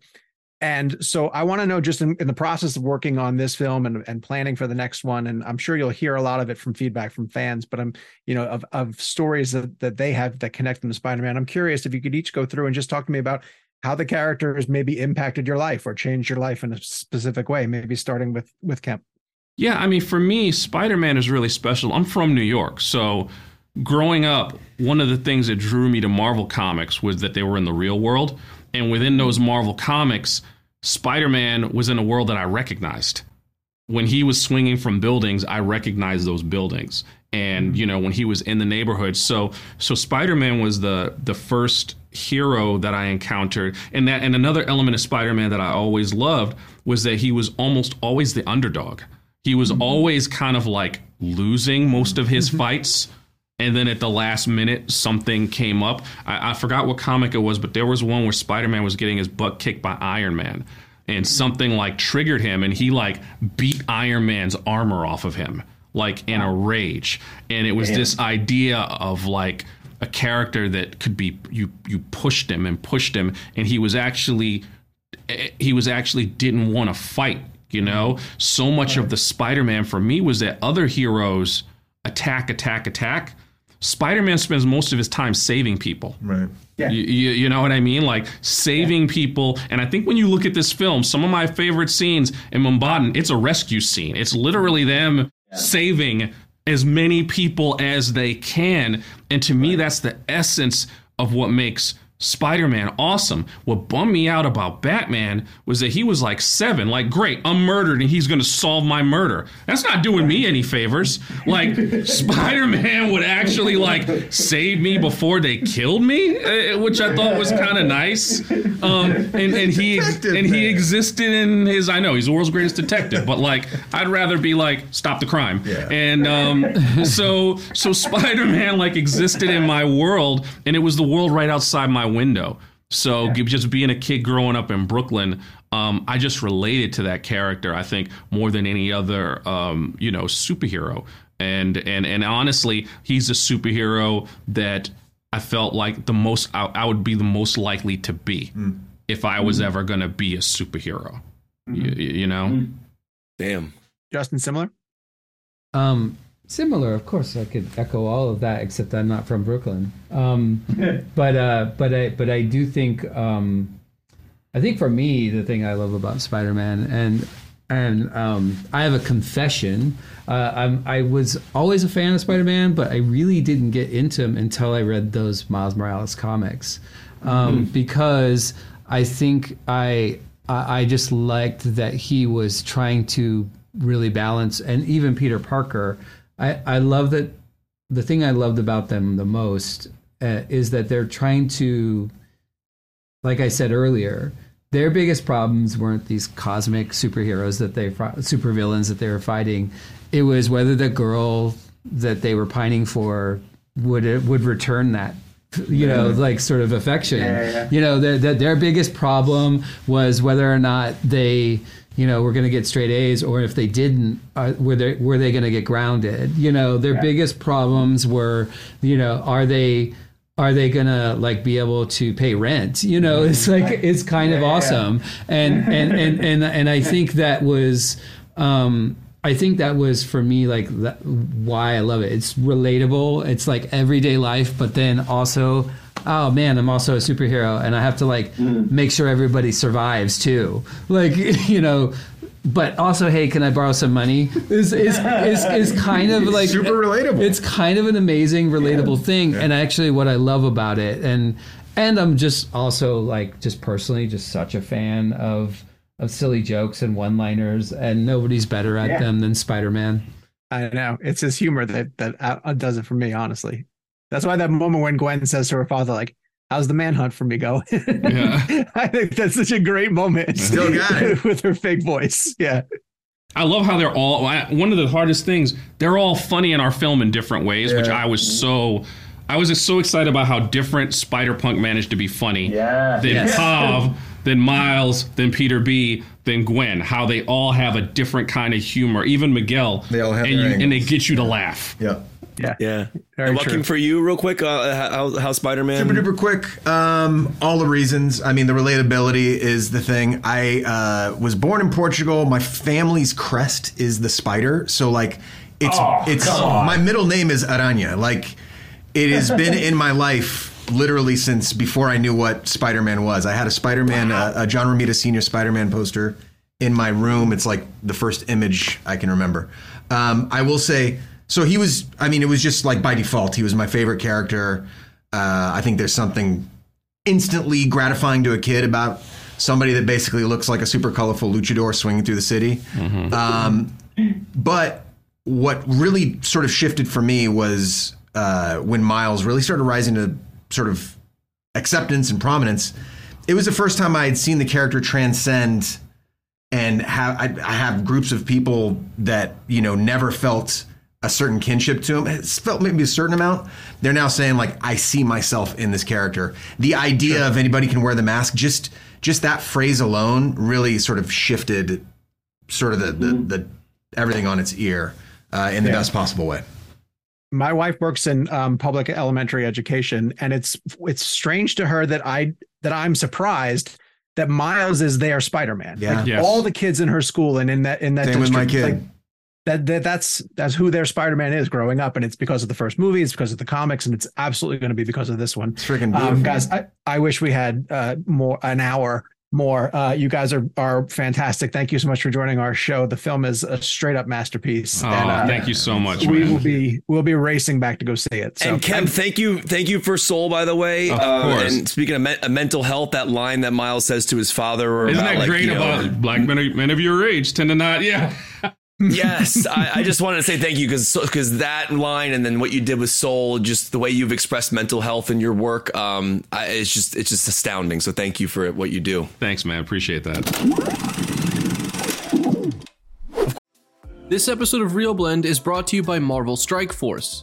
and so I want to know just in, in the process of working on this film and, and planning for the next one, and I'm sure you'll hear a lot of it from feedback from fans, but I'm, you know, of, of stories that, that they have that connect them to Spider-Man. I'm curious if you could each go through and just talk to me about how the characters maybe impacted your life or changed your life in a specific way, maybe starting with, with Kemp. Yeah, I mean, for me, Spider Man is really special. I'm from New York. So growing up, one of the things that drew me to Marvel Comics was that they were in the real world. And within those Marvel Comics, Spider Man was in a world that I recognized. When he was swinging from buildings, I recognized those buildings. And you know when he was in the neighborhood, so so Spider Man was the the first hero that I encountered, and that and another element of Spider Man that I always loved was that he was almost always the underdog. He was mm-hmm. always kind of like losing most of his mm-hmm. fights. And then at the last minute, something came up. I, I forgot what comic it was, but there was one where Spider Man was getting his butt kicked by Iron Man. And something like triggered him, and he like beat Iron Man's armor off of him, like in a rage. And it was this idea of like a character that could be you you pushed him and pushed him, and he was actually eh, he was actually didn't want to fight you know so much of the spider-man for me was that other heroes attack attack attack spider-man spends most of his time saving people Right. Yeah. you, you, you know what I mean? Like saving people. And I think when you look at this film, some of my favorite scenes in Mumbattan, it's a rescue scene. It's literally them saving as many people as they can. And to me, that's the essence of what makes Spider Man awesome. What bummed me out about Batman was that he was like seven, like, great, I'm murdered and he's going to solve my murder. That's not doing me any favors. Like, Spider Man would actually like save me before they killed me, eh, which I thought was kind of nice. Um, and, and he and he existed in his. I know he's the world's greatest detective, but like, I'd rather be like, stop the crime. Yeah. And um, so so Spider Man like existed in my world, and it was the world right outside my window. So just being a kid growing up in Brooklyn, um, I just related to that character. I think more than any other, um, you know, superhero. And and and honestly, he's a superhero that I felt like the most. I, I would be the most likely to be if I was ever going to be a superhero. You, you know. Damn. Justin, similar? Um, similar, of course. I could echo all of that, except I'm not from Brooklyn. Um, but uh, but I but I do think um, I think for me the thing I love about Spider-Man and and um, I have a confession. Uh, I'm, I was always a fan of Spider-Man, but I really didn't get into him until I read those Miles Morales comics, um, because I think I I just liked that he was trying to really balance, and even Peter Parker. I I love that. The thing I loved about them the most uh, is that they're trying to like I said earlier, their biggest problems weren't these cosmic superheroes that they supervillains that they were fighting. It was whether the girl that they were pining for would would return that you know like sort of affection Yeah, yeah. you know their, their biggest problem was whether or not they you know were going to get straight A's or if they didn't uh, were they were they going to get grounded you know their biggest problems were you know are they are they gonna like be able to pay rent? You know, it's like it's kind of awesome, and and and and and I think that was. Um, I think that was for me like that, why I love it. It's relatable. It's like everyday life, but then also, oh man, I'm also a superhero, and I have to like make sure everybody survives too. Like you know, but also, hey, can I borrow some money? Is is is, is kind of like super relatable. It's kind of an amazing, relatable thing, and actually, what I love about it, and and I'm just also like just personally just such a fan of of silly jokes and one-liners, and nobody's better at them than Spider-Man. I know it's his humor that that uh, does it for me. Honestly, that's why that moment when Gwen says to her father, like, "How's the manhunt for me go?" Yeah. I think that's such a great moment. Still got it. with her fake voice. Yeah, I love how they're all one of the hardest things. They're all funny in our film in different ways, which I was so. I was just so excited about how different Spider Punk managed to be funny. Yeah. Than Yes. Pav, than Miles, than Peter B, than Gwen. How they all have a different kind of humor. Even Miguel. They all have and, their you, and they get you to laugh. yeah. Yeah, Yeah. Very and looking true. for you, real quick, uh, how, how Spider Man. Super duper quick. Um, all the reasons. I mean, the relatability is the thing. I uh, was born in Portugal. My family's crest is the spider. So like, it's it's my middle name is Aranha. Like, it has been in my life literally since before I knew what Spider Man was. I had a Spider Man, uh, a John Romita Senior Spider Man poster in my room. It's like the first image I can remember. Um, I will say, so he was. I mean, it was just like by default, he was my favorite character. Uh, I think there's something instantly gratifying to a kid about somebody that basically looks like a super colorful luchador swinging through the city. Um, but what really sort of shifted for me was uh, when Miles really started rising to sort of acceptance and prominence. It was the first time I had seen the character transcend and have I, I have groups of people that you know never felt a certain kinship to him. It's felt maybe a certain amount. They're now saying like I see myself in this character. The idea of anybody can wear the mask just just that phrase alone really sort of shifted sort of the the, the everything on its ear uh, in the best possible way. my wife works in um, public elementary education, and it's it's strange to her that I that I'm surprised that Miles is their Spider Man. Yeah. Like, Yes. all the kids in her school and in that in that Same with my kid. like, that, that that's that's who their Spider Man is growing up, and it's because of the first movie, it's because of the comics, and it's absolutely going to be because of this one. It's freaking. Um, guys, I, I wish we had uh, more an hour more. Uh, you guys are are fantastic. Thank you so much for joining our show. The film is a straight up masterpiece. Oh, and, uh, thank you so much, we man. will be we'll be racing back to go see it. So and Kev, thank you, thank you for Soul, by the way. Of Uh, course. And speaking of me- uh, mental health, that line that Miles says to his father, or Isn't about, that like, great you know, about black men, men of your age tend to not? Yeah. yes, I, I just wanted to say thank you because because that line and then what you did with Soul, just the way you've expressed mental health in your work, um, I, it's just it's just astounding. So thank you for what you do. Thanks, man. Appreciate that. This episode of ReelBlend is brought to you by Marvel Strike Force.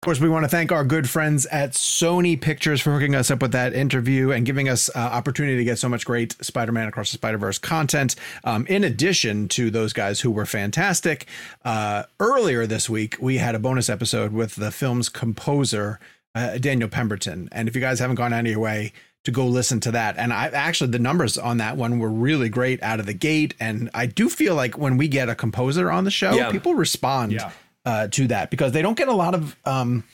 Of course, we want to thank our good friends at Sony Pictures for hooking us up with that interview and giving us uh, opportunity to get so much great Spider-Man Across the Spider-Verse content. Um, in addition to those guys who were fantastic, uh, earlier this week we had a bonus episode with the film's composer uh, Daniel Pemberton, and if you guys haven't gone out of your way to go listen to that, and I actually the numbers on that one were really great out of the gate, and I do feel like when we get a composer on the show, Yeah. people respond Yeah. Uh, to that because they don't get a lot of um,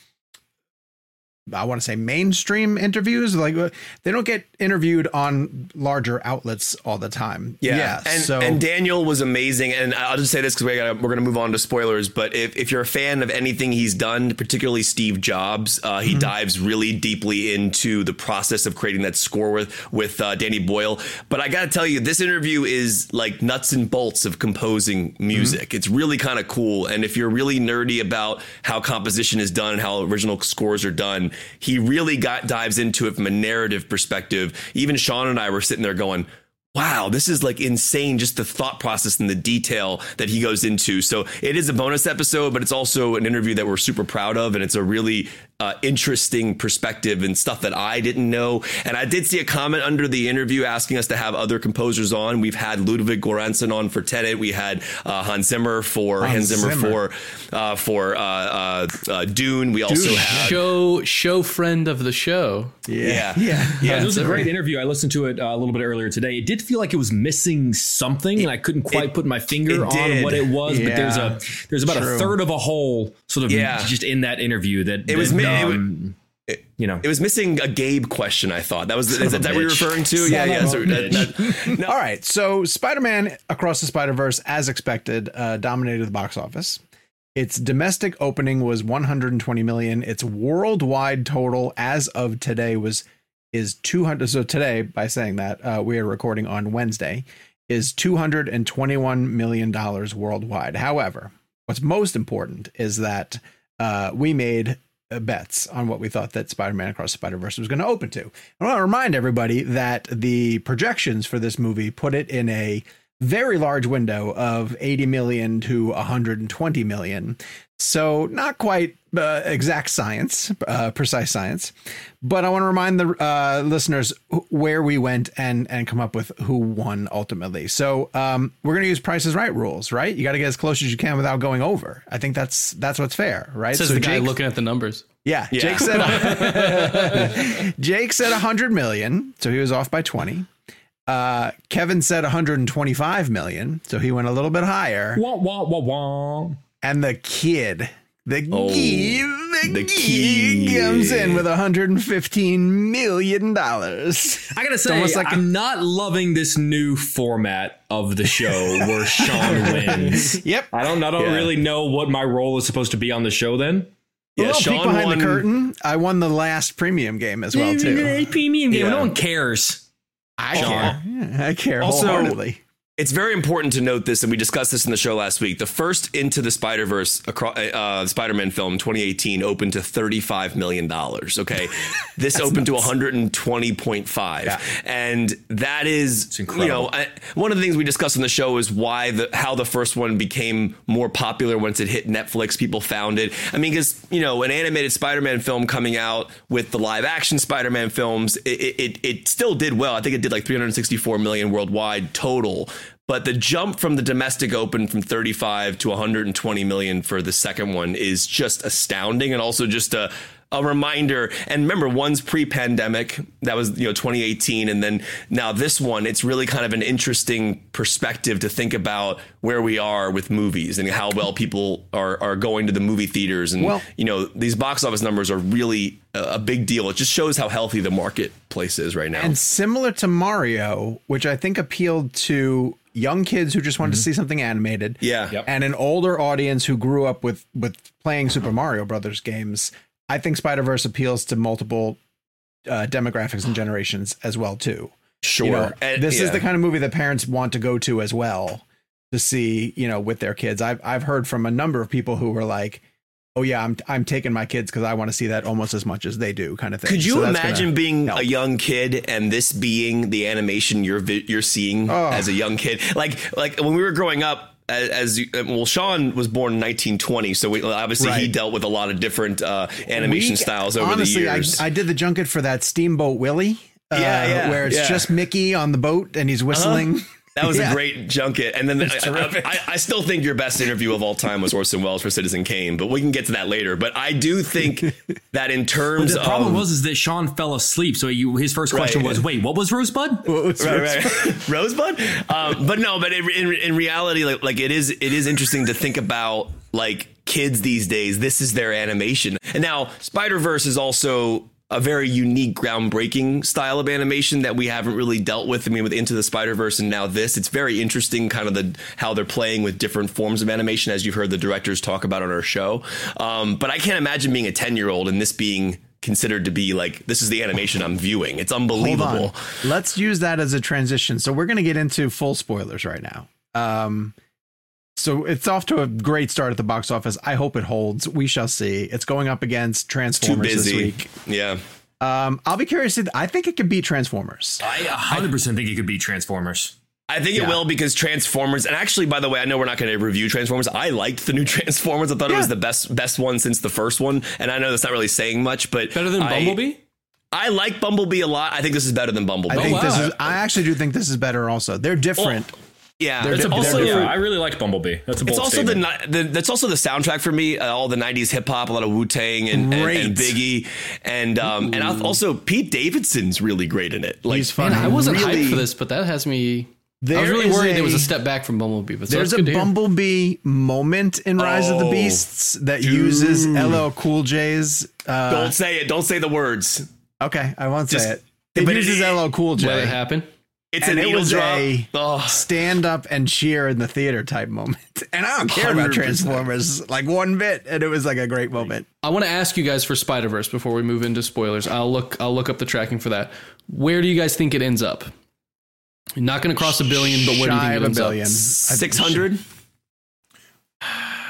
I want to say mainstream interviews. Like uh, they don't get interviewed on larger outlets all the time. Yeah, and, so and Daniel was amazing. And I'll just say this because we we're going to move on to spoilers. But if, if you're a fan of anything he's done, particularly Steve Jobs, uh, he mm-hmm. dives really deeply into the process of creating that score with with uh, Danny Boyle. But I got to tell you, this interview is like nuts and bolts of composing music. Mm-hmm. It's really kind of cool. And if you're really nerdy about how composition is done, how original scores are done he really got dives into it from a narrative perspective. Even Sean and I were sitting there going, wow, this is like insane, just the thought process and the detail that he goes into. So it is a bonus episode, but it's also an interview that we're super proud of. And it's a really uh, interesting perspective and stuff that I didn't know. And I did see a comment under the interview asking us to have other composers on. We've had Ludwig Göransson on for Tenet. We had uh, Hans Zimmer for Hans, Hans Zimmer, Zimmer, for uh, for uh, uh, uh, Dune. We also Dune. had show show friend of the show. Yeah, yeah, yeah. yeah. It was a great interview. I listened to it a little bit earlier today. It did feel like it was missing something, and I couldn't quite it, put my finger on what it was. Yeah. But there's a there's about True. a third of a hole sort of yeah. just in that interview that it was. That, um, it, you know, it was missing a Gabe question. I thought that was is that, that we were referring to? Son yeah, yeah. So, that, no. All right, so Spider-Man Across the Spider-Verse, as expected, uh, dominated the box office. Its domestic opening was 120 million. Its worldwide total, as of today, was is 200. So today, by saying that, uh, we are recording on Wednesday, is 221 million dollars worldwide. However, what's most important is that uh, we made Uh, bets on what we thought that Spider-Man Across the Spider-Verse was going to open to. I want to remind everybody that the projections for this movie put it in a very large window of 80 million to 120 million. So not quite uh, exact science, uh, precise science, but I want to remind the uh, listeners where we went and and come up with who won ultimately. So um, we're going to use Prices Right rules, right? You got to get as close as you can without going over. I think that's that's what's fair, right? Says so the guy looking at the numbers. Yeah, yeah. Jake said Jake said 100 million, so he was off by 20. Uh, Kevin said 125 million, so he went a little bit higher. Wah, wah, wah, wah. And the kid the oh, key, the, the key comes in with 115 million dollars. I gotta say, like I'm a- not loving this new format of the show where Sean wins. Yep. I don't. I don't yeah. really know what my role is supposed to be on the show. Then. Yeah, Sean peek behind won, the curtain. I won the last premium game as well too. Premium game. Yeah. No one cares. I Sean. care. Yeah, I care also, wholeheartedly it's very important to note this, and we discussed this in the show last week. The first Into the Spider Verse, uh, Spider Man film, 2018, opened to 35 million dollars. Okay, this opened nuts. to 120.5, yeah. and that is, you know, I, one of the things we discussed in the show is why the how the first one became more popular once it hit Netflix. People found it. I mean, because you know, an animated Spider Man film coming out with the live action Spider Man films, it, it it still did well. I think it did like 364 million worldwide total but the jump from the domestic open from 35 to 120 million for the second one is just astounding and also just a a reminder. And remember one's pre-pandemic that was you know 2018 and then now this one it's really kind of an interesting perspective to think about where we are with movies and how well people are are going to the movie theaters. And well, you know these box office numbers are really a big deal. It just shows how healthy the marketplace is right now. And similar to Mario which I think appealed to young kids who just wanted mm-hmm. to see something animated. Yeah. Yep. And an older audience who grew up with with playing Super Mario Brothers games. I think Spider Verse appeals to multiple uh, demographics and generations as well too. Sure. You know, and, this yeah. is the kind of movie that parents want to go to as well to see, you know, with their kids. I've I've heard from a number of people who were like, oh yeah, I'm I'm taking my kids because I want to see that almost as much as they do, kind of thing. Could you so imagine being help. a young kid and this being the animation you're you're seeing oh. as a young kid? Like like when we were growing up. As, as you, well, Sean was born in 1920, so we, obviously right. he dealt with a lot of different uh, animation we, styles over honestly, the years. I, I did the junket for that Steamboat Willie, uh, yeah, yeah, where it's yeah. just Mickey on the boat and he's whistling. Uh-huh. That was yeah. a great junket. And then the, I, I, I, still think your best interview of all time was Orson Welles for Citizen Kane, but we can get to that later. But I do think that in terms the problem was is that Sean fell asleep. So he, his first question right. was, wait, what was Rosebud? What was right, Rosebud? Right. Rosebud? Um, but no, but in, in, in reality, like, like it is, it is interesting to think about like kids these days, this is their animation. And now Spider Verse is also a very unique, groundbreaking style of animation that we haven't really dealt with. I mean, with Into the Spider Verse and now this, it's very interesting, kind of the how they're playing with different forms of animation, as you've heard the directors talk about on our show. Um, but I can't imagine being a ten year old and this being considered to be like this is the animation I'm viewing. It's unbelievable. Let's use that as a transition. So we're going to get into full spoilers right now. Um, so it's off to a great start at the box office. I hope it holds. We shall see. It's going up against Too Transformers this week. Yeah. Um, I'll be curious. to- I think it could beat Transformers. I 100% think it could be Transformers. I think it Yeah. will because Transformers, and actually, by the way, I know we're not going to review Transformers. I liked the new Transformers. I thought it was the best best one since the first one, and I know that's not really saying much, but Better than I- Bumblebee? I like Bumblebee a lot. I think this is better than Bumblebee. I think this wow. is. I actually do think this is better. Also, they're different. Yeah, They're it's they're also different. I really like Bumblebee. That's a bold it's also the, the that's also the soundtrack for me. Uh, all the '90s hip hop, a lot of Wu Tang and, and, and Biggie, and um, and I've also Pete Davidson's really great in it. Like He's fun. Man, I wasn't really- hyped for this, but that has me. I was really worried a- it was a step back from Bumblebee, but so There's that's a good to hear. Bumblebee moment in Rise of the Oh, Beasts that uses LL Cool J's. Uh, don't say it. Don't say the words. okay, I won't Just- say it. It but uses it- LL Cool J. Let it happen. It's And a it was drop. a Oh. stand up and cheer in the theater type moment. And I don't care about 100%. Transformers like one bit. And it was like a great moment. I want to ask you guys for Spider Verse before we move into spoilers. I'll look. I'll look up the tracking for that. Where do you guys think it ends up? Not going to cross a billion, but where do you Shy think of it a ends billion. up? Six hundred.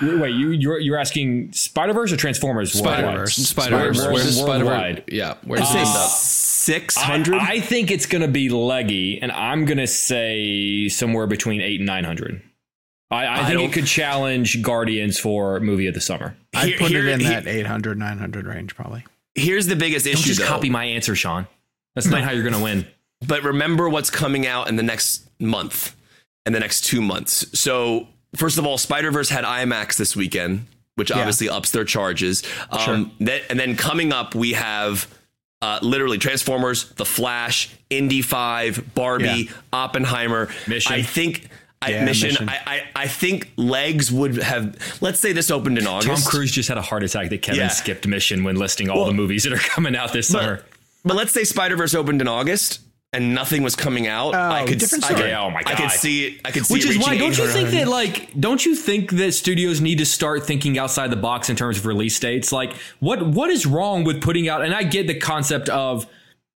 Wait, you you're, you're asking Spider Verse or Transformers? Spider worldwide? Verse. Spider Verse. Spider-Verse Where's Spider worldwide. Yeah. Where does it Say end up? Six I. I think it's going to be leggy, and I'm going to say somewhere between eight and nine hundred. I, I, think it could challenge Guardians for movie of the summer. I'd Here- put here- it in here- that 800, 900 range probably. Here's the biggest Don't issue, just though. copy my answer, Sean. That's not how you're going to win. but remember what's coming out in the next month and the next two months. So, first of all, Spider Verse had IMAX this weekend, which obviously ups their charges. Um, that, and then coming up, we have uh, literally Transformers, The Flash, Indy 5, Barbie, Yeah. Oppenheimer. Mission. I think. I, Yeah, mission. Mission. I, I I think legs would have. Let's say this opened in August. Tom. Cruise just had a heart attack that Kevin Yeah. skipped Mission when listing all Well, the movies that are coming out this summer. But, but let's say Spider Verse opened in August and nothing was coming out. I oh, could different I could, story. Oh my I could see it. I could see Which is why don't you think that like don't you think that studios need to start thinking outside the box in terms of release dates? Like what what is wrong with putting out and I get the concept of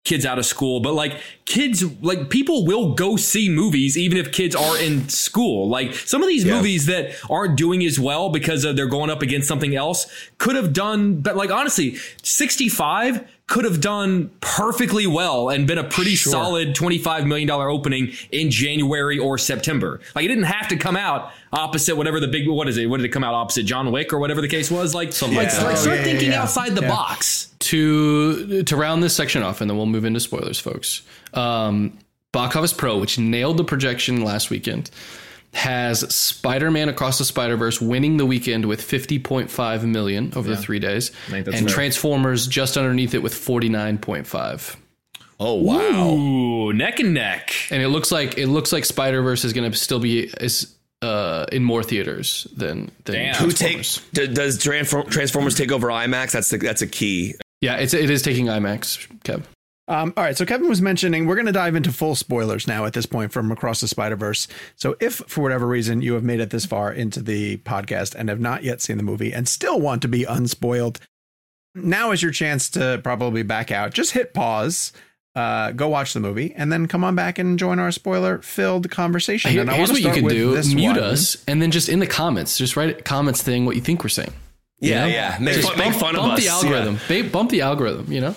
kids out of school, but like kids like people will go see movies even if kids are in school. Like some of these movies that aren't doing as well because of they're going up against something else could have done but like honestly 65 could have done perfectly well and been a pretty solid $25 million opening in January or September. Like it didn't have to come out opposite whatever the big, what is it? What did it come out opposite John Wick or whatever the case was? Like, like, like like that. start Oh, yeah, thinking yeah, yeah. outside the Yeah. box. to to round this section off, and then we'll move into spoilers, folks. Um, Box Office Pro, which nailed the projection last weekend, has Spider-Man Across the Spider-Verse winning the weekend with 50.5 million over the three days, and fair. Transformers just underneath it with 49.5. Oh wow! Ooh, neck and neck. And it looks like it looks like Spider-Verse is going to still be is uh, in more theaters than than Damn. Who Transformers. takes d- does Transform- Transformers take over IMAX? That's the, that's a key. Yeah, it's it is taking IMAX, Kev. Um, all right, so Kevin was mentioning we're going to dive into full spoilers now at this point from Across the Spider Verse. So, if for whatever reason you have made it this far into the podcast and have not yet seen the movie and still want to be unspoiled, now is your chance to probably back out. Just hit pause, uh, go watch the movie, and then come on back and join our spoiler-filled conversation. Here- and I here's wanna what you can do: this mute one. us, and then just in the comments, just write comments thing what you think we're saying. You Yeah, know? yeah. Make Just fun, make bump, fun of bump us. the algorithm. Ba- Bump the algorithm. You know.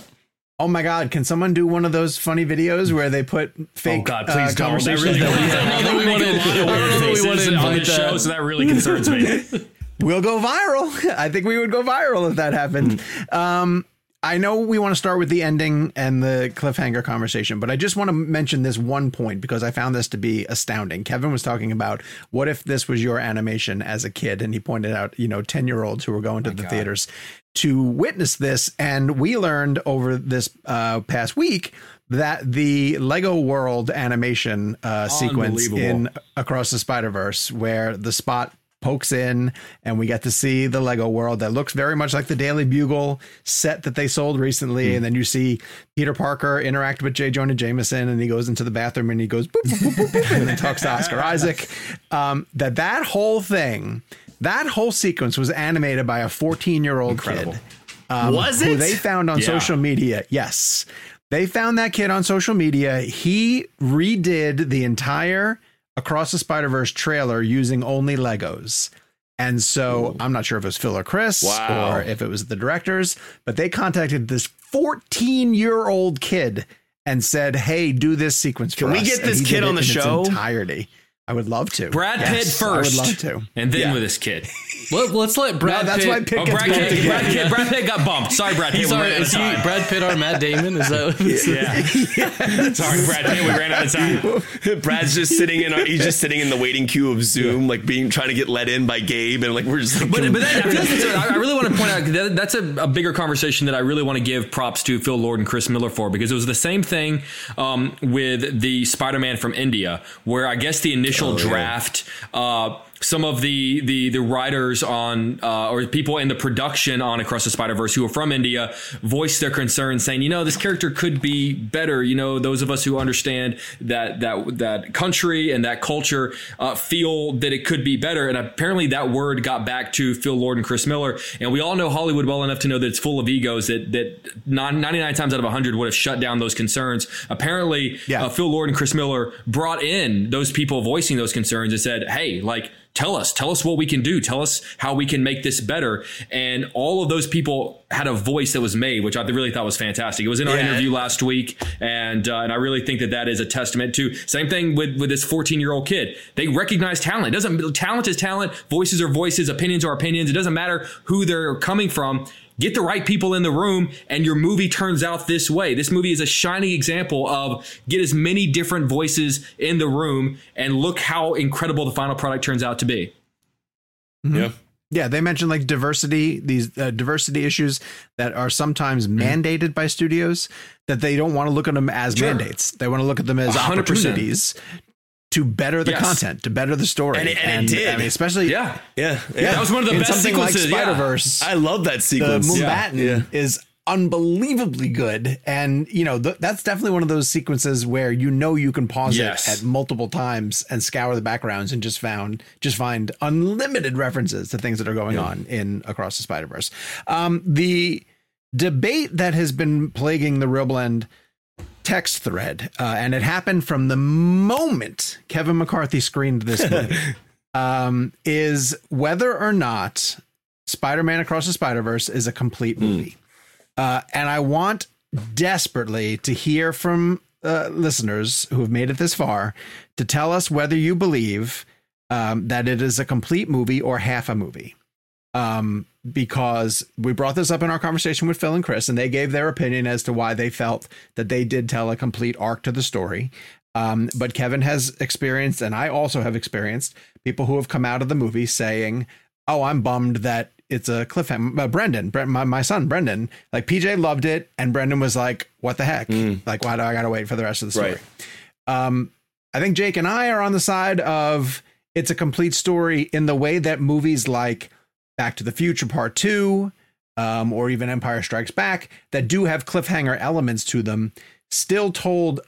Oh my God! Can someone do one of those funny videos where they put fake Oh God, uh, please don't. That conversations really, that we I have? know we wanna- make a lot of I don't know that we faces wanna on the invite show, that. so that really concerns me. We'll go viral. I think we would go viral if that happened. Um, I know we want to start with the ending and the cliffhanger conversation, but I just want to mention this one point because I found this to be astounding. Kevin was talking about what if this was your animation as a kid, and he pointed out, you know, 10 year olds who were going to the theaters to witness this. And we learned over this uh, past week that the Lego World animation uh, sequence in Across the Spider Verse, where the spot pokes in and we get to see the Lego world that looks very much like the Daily Bugle set that they sold recently. And then you see Peter Parker interact with J. Jonah Jameson and he goes into the bathroom and he goes boop, boop, boop, boop, and then talks to Oscar Isaac. Um, that that whole thing, that whole sequence was animated by a 14 year old kid. Um, Was who it? they found on social media. Yes. They found that kid on social media. He redid the entire Across the Spider Verse trailer using only Legos. And so I'm not sure if it was Phil or Chris Wow. or if it was the directors, but they contacted this 14 year old kid and said, "Hey, do this sequence Can we us." get this kid on the show? entirety. I would love to. Brad Yes, Pitt first, I would love to. and then Yeah. with this kid. Let, let's let Brad No, that's Pitt. why Pitt Oh, gets Brad Pitt. Brad, Pitt, Brad Pitt got bumped. Sorry, Brad Pitt. Sorry, we ran out of is he. Brad Pitt or Matt Damon? Is that? yeah. Sorry, Brad Pitt. We ran out of time. Brad's just sitting in. Our, he's just sitting in the waiting queue of Zoom, like being trying to get let in by Gabe, and like we're just. Like, But, but that, I, feel that's a- I really want to point out that that's a, a bigger conversation that I really want to give props to Phil Lord and Chris Miller for because it was the same thing um, with the Spider-Man from India, where I guess the initial draft. Uh, some of the the the writers on uh, or people in the production on Across the Spider Verse who are from India voiced their concerns, saying, you know, this character could be better. You know, those of us who understand that that that country and that culture uh, feel that it could be better. And apparently, that word got back to Phil Lord and Chris Miller. And we all know Hollywood well enough to know that it's full of egos that that 99 times out of 100 would have shut down those concerns. Apparently, Yeah. uh, Phil Lord and Chris Miller brought in those people voicing those concerns and said, "Hey, like." Tell us, tell us what we can do. Tell us how we can make this better. And all of those people had a voice that was made, which I really thought was fantastic. It was in our Yeah. interview last week, and uh, and I really think that that is a testament to same thing with with this 14 year old kid. They recognize talent. It doesn't talent is talent. Voices are voices. Opinions are opinions. It doesn't matter who they're coming from. Get the right people in the room, and your movie turns out this way. This movie is a shining example of get as many different voices in the room, and look how incredible the final product turns out to be. yeah. Yeah, they mentioned like diversity, these uh, diversity issues that are sometimes Mm-hmm. mandated by studios that they don't want to look at them as mandates. They want to look at them as 100%. opportunities to better the Yes. content, to better the story. And it- and it did. I mean, especially Yeah, Yeah, that was one of the in best something sequences. like yeah. Spider Verse. I love that sequence. the sequence. Mumbattan Yeah. is unbelievably good, and you know th- that's definitely one of those sequences where you know you can pause Yes. it at multiple times and scour the backgrounds and just found just find unlimited references to things that are going on in Across the Spider Verse. Um, the debate that has been plaguing the ReelBlend text thread, uh, and it happened from the moment Kevin McCarthy screened this movie, um, is whether or not Spider-Man Across the Spider-Verse is a complete movie. Uh, and I want desperately to hear from uh, listeners who have made it this far to tell us whether you believe um, that it is a complete movie or half a movie. Um, because we brought this up in our conversation with Phil and Chris, and they gave their opinion as to why they felt that they did tell a complete arc to the story. Um, but Kevin has experienced, and I also have experienced, people who have come out of the movie saying, "Oh, I'm bummed that it's a cliffhanger." Uh, Brendan, Bre- my my son Brendan, like PJ loved it, and Brendan was like, "What the heck? Like, why do I got to wait for the rest of the story?" Right. Um, I think Jake and I are on the side of it's a complete story in the way that movies like Back to the Future Part Two, um, or even Empire Strikes Back, that do have cliffhanger elements to them, still told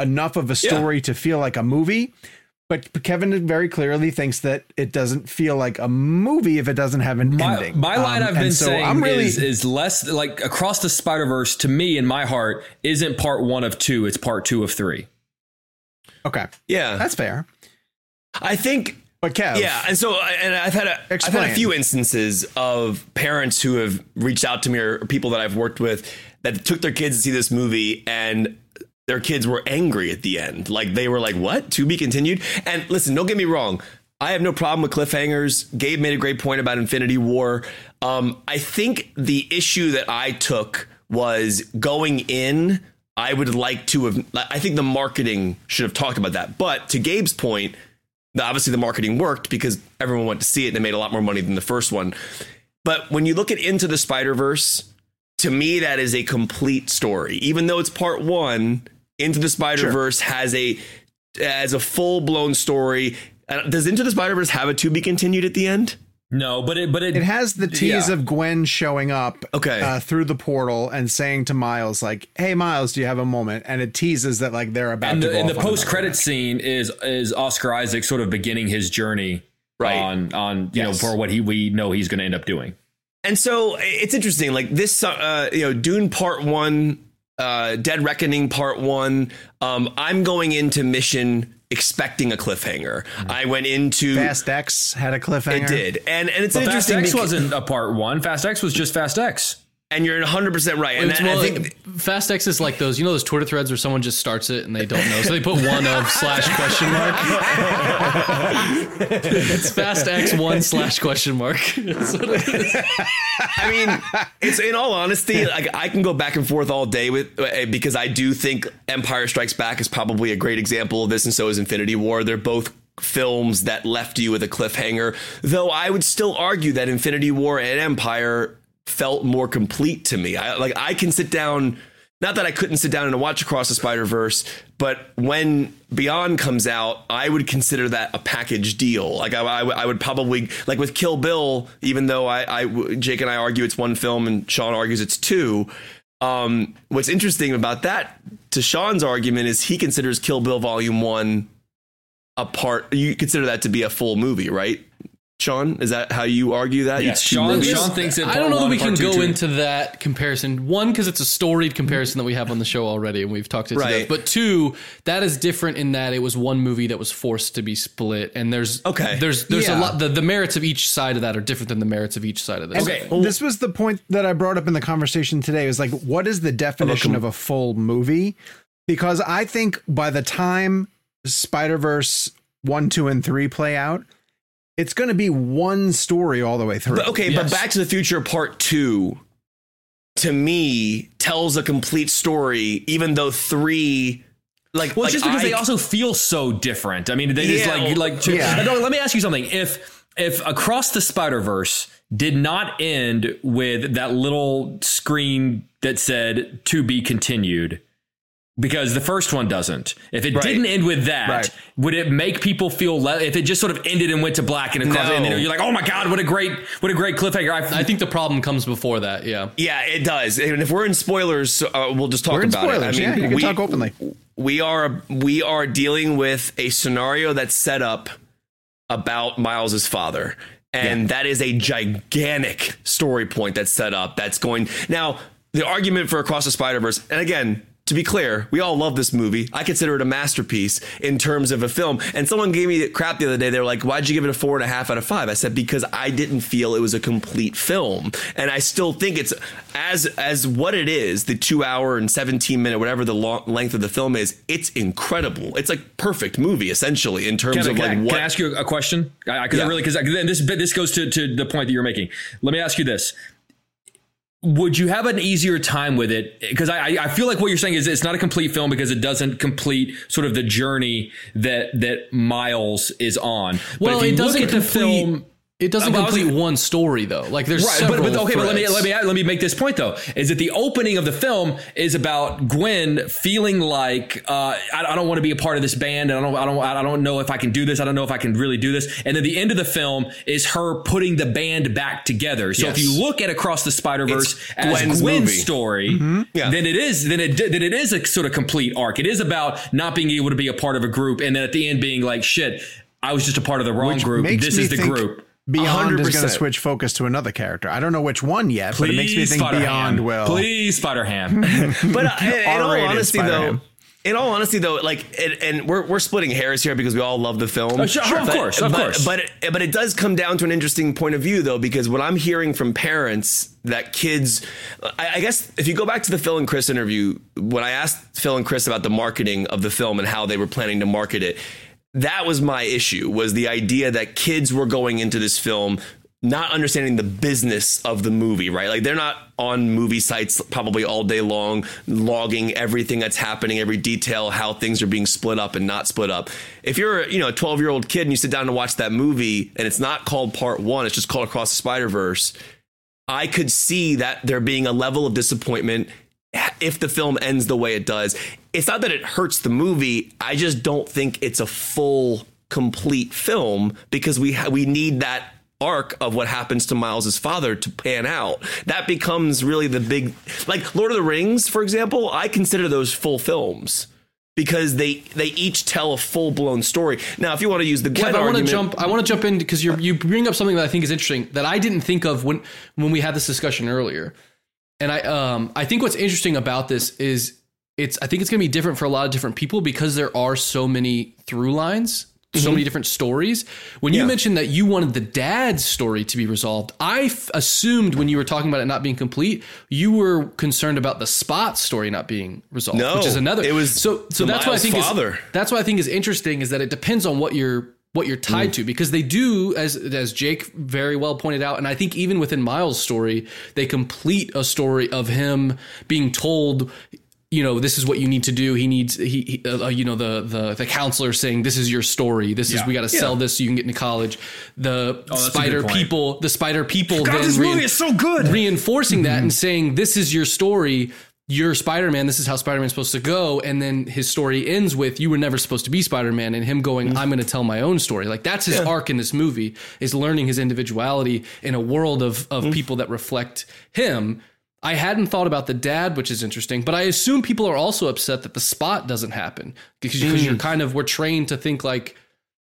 enough of a story to feel like a movie. But Kevin very clearly thinks that it doesn't feel like a movie if it doesn't have an My, ending. my line Um, I've been so saying I'm really is, is less like across the Spider Verse to me in my heart isn't part one of two; it's part two of three. okay. Yeah. That's fair. I think But Kev, Yeah, and so and I've had a have had a few instances of parents who have reached out to me or people that I've worked with that took their kids to see this movie and their kids were angry at the end. Like they were like, "What? To be continued?" And listen, don't get me wrong. I have no problem with cliffhangers. Gabe made a great point about Infinity War. Um, I think the issue that I took was going in. I would like to have. I think the marketing should have talked about that. But to Gabe's point, obviously the marketing worked because everyone went to see it and it made a lot more money than the first one. But when you look at Into the Spider Verse, to me that is a complete story. Even though it's part one, Into the Spider Verse has a has a full blown story. Uh, does Into the Spider Verse have a to be continued at the end? No, but it but it, It has the tease Yeah. of Gwen showing up Okay. uh, through the portal and saying to Miles, like, hey, Miles, do you have a moment? And it teases that, like, they're about and to the, go and the post credit scene is is Oscar Isaac sort of beginning his journey Right. on on you Yes. know for what he we know he's going to end up doing. And so it's interesting. Like this, uh, you know, Dune Part One, uh, Dead Reckoning Part One. Um, I'm going into mission expecting a cliffhanger. Mm-hmm. I went into Fast X had a cliffhanger. it did, and and it's Fast interesting. X beca- wasn't a part one. Fast X was just Fast X. and you're 100 percent right. And It's, I- I think Fast X is like those, you know, those Twitter threads where someone just starts it and they don't know, so they put one of slash question mark. it's Fast X one slash question mark. That's what it is. I mean, it's in all honesty, like I can go back and forth all day with uh, because I do think Empire Strikes Back is probably a great example of this, and so is Infinity War. They're both films that left you with a cliffhanger. Though I would still argue that Infinity War and Empire felt more complete to me. I like I can sit down. Not that I couldn't sit down and watch Across the Spider Verse, but when Beyond comes out, I would consider that a package deal. Like I, I, would- I would probably like with Kill Bill, even though I, I, Jake and I argue it's one film and Sean argues it's two. Um, what's interesting about that, to Sean's argument, is he considers Kill Bill Volume One a part. You consider that to be a full movie, right? Sean, is that how you argue that? Yes, It's Sean- Sean thinks that I don't know that we can two, go two. into that comparison. One, because it's a storied comparison that we have on the show already, and we've talked it to Right. death. But two, that is different in that it was one movie that was forced to be split, and there's Okay. there's there's Yeah. a lot. The, the merits of each side of that are different than the merits of each side of this. Okay. this was the point that I brought up in the conversation today. Is like, what is the definition of a full movie? Because I think by the time Spider Verse one, two, and three play out, it's going to be one story all the way through. But okay, but Back to the Future Part Two, to me, tells a complete story. Even though three, like, Well, like just because I- they also feel so different. I mean, they just Yeah, like like. yeah. No, let me ask you something. If if Across the Spider Verse did not end with that little screen that said "to be continued," because the first one doesn't. If it Right. didn't end with that, Right. would it make people feel? Le- if it just sort of ended and went to black and across, No. and then you're like, "Oh my god, what a great what a great cliffhanger!" I, I think the problem comes before that. Yeah. yeah, it does. And if we're in spoilers, uh, we'll just talk We're in about spoilers. it. I yeah, you can we, talk openly. we are we are dealing with a scenario that's set up about Miles's father. And that is a gigantic story point that's set up. That's going now. The argument for Across the Spider Verse, and again, to be clear, we all love this movie. I consider it a masterpiece in terms of a film. And someone gave me crap the other day. They were like, "Why'd you give it a four and a half out of five? I said because I didn't feel it was a complete film, and I still think it's as as what it is. The two hour and seventeen minute, whatever the long, length of the film is, it's incredible. It's like perfect movie essentially in terms Can, of can, like I, what. can I ask you a question? Because I, I Yeah. really, because this this goes to, to the point that you're making. Let me ask you this: Would you have an easier time with it? Because I, I- feel like what you're saying is it's not a complete film because it doesn't complete sort of the journey that that Miles is on. But Well, if you it doesn't look at the complete. film. It doesn't Well, I was- complete one story though. Like there's Right, several. but, but okay, but let me let me let me make this point though. Is that the opening of the film is about Gwen feeling like uh, I, I don't want to be a part of this band, and I don't I don't I don't know if I can do this. I don't know if I can really do this. And then the end of the film is her putting the band back together. So if you look at Across the Spider Verse as Gwen's Gwen's, movie. story, Yeah. then it is then it then it is a sort of complete arc. It is about not being able to be a part of a group, and then at the end being like, shit, I was just a part of the wrong Which group. This is the think group. Beyond is going 100%. to switch focus to another character. I don't know which one yet, but it makes me think Spider Beyond Ham. will. Please, Spider Ham. but uh, in, in all honesty, Spider-Man. though, in all honesty, though, like, and, and we're we're splitting hairs here because we all love the film. Oh, sure, of But- course, of but, course. But it, but it does come down to an interesting point of view, though, because what I'm hearing from parents that kids, I, I guess, if you go back to the Phil and Chris interview, when I asked Phil and Chris about the marketing of the film and how they were planning to market it, that was my issue. Was the idea that kids were going into this film not understanding the business of the movie, right? Like they're not on movie sites probably all day long, logging everything that's happening, every detail, how things are being split up and not split up. If you're, you know, a 12 year old kid and you sit down to watch that movie and it's not called part one, it's just called Across the Spider Verse, I could see that there being a level of disappointment if the film ends the way it does. It's not that it hurts the movie. I just don't think it's a full complete film because we ha- we need that arc of what happens to Miles's father to pan out. That becomes really the big like Lord of the Rings, for example, I consider those full films because they they each tell a full blown story. Now, if you want to use the Glenn Kev, I want to jump. I want to jump in because you you bring up something that I think is interesting that I didn't think of when when we had this discussion earlier. And I um I think what's interesting about this is it's I think it's going to be different for a lot of different people because there are so many through lines, so many different stories. When you mentioned that you wanted the dad's story to be resolved, I f- assumed when you were talking about it not being complete, you were concerned about the spot story not being resolved, No, which is another. it was so so the that's what I think father. is that's what I think is interesting is that it depends on what you're what you're tied Mm. to because they do as as Jake very well pointed out and I think even within Miles' story they complete a story of him being told you know this is what you need to do. He needs he, he uh, you know the the the counselor saying this is your story. This is we got to sell this so you can get into college. The a spider people the spider people then this movie is so good. reinforcing that and saying this is your story you're spider-man this is how spider-man's supposed to go and then his story ends with you were never supposed to be spider-man and him going i'm going to tell my own story. Like that's his arc in this movie is learning his individuality in a world of of mm-hmm. people that reflect him. I hadn't thought about the dad, which is interesting, but I assume people are also upset that the spot doesn't happen because, because you're mm. kind of we're trained to think like,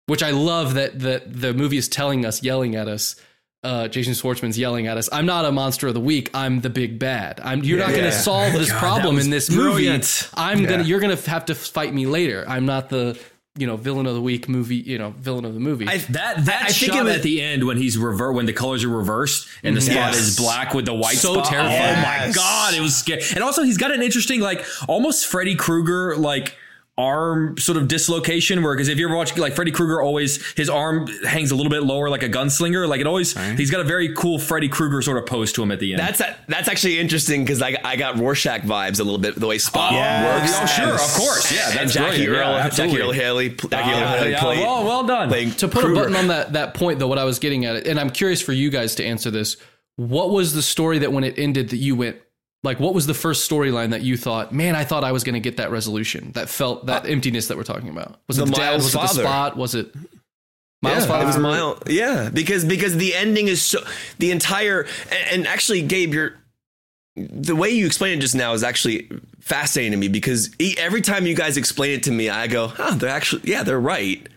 which I love that that the movie is telling us, yelling at us. Uh, Jason Schwartzman's yelling at us. I'm not a monster of the week. I'm the big bad. I'm. You're not going to solve this problem in this brilliant. movie. I'm gonna. You're gonna have to fight me later. I'm not the you know villain of the week movie. You know villain of the movie. I, That that I think shot was- at the end when he's rever when the colors are reversed and the spot Yes. is black with the white So spot. terrifying. Oh my god, it was scary. And also he's got an interesting like almost Freddy Krueger like arm sort of dislocation where because if you ever watch like Freddy Krueger always his arm hangs a little bit lower like a gunslinger like it always he's got a very cool Freddy Krueger sort of pose to him at the end. That's that's actually interesting because I, I got Rorschach vibes a little bit the way Spot oh, Yes. works. Oh, sure, And- of course. Yeah, and that's Jackie brilliant. Earle, Yeah, Jackie absolutely. Earle Haley, Jackie Earle Yeah, Haley yeah, played- well, well done. playing to put Krueger. a button on that that point though what i was getting at and i'm curious for you guys to answer this what was the story that when it ended that you went like what was the first storyline that you thought man i thought i was going to get that resolution that felt that emptiness that we're talking about was it Uh, the the dad Miles was it the father. spot was it miles yeah, father it was Miles. Yeah, because because the ending is so the entire and, and actually, Gabe, you're the way you explained it just now is actually fascinating to me because every time you guys explain it to me, I go, "Huh, they're actually yeah, they're right."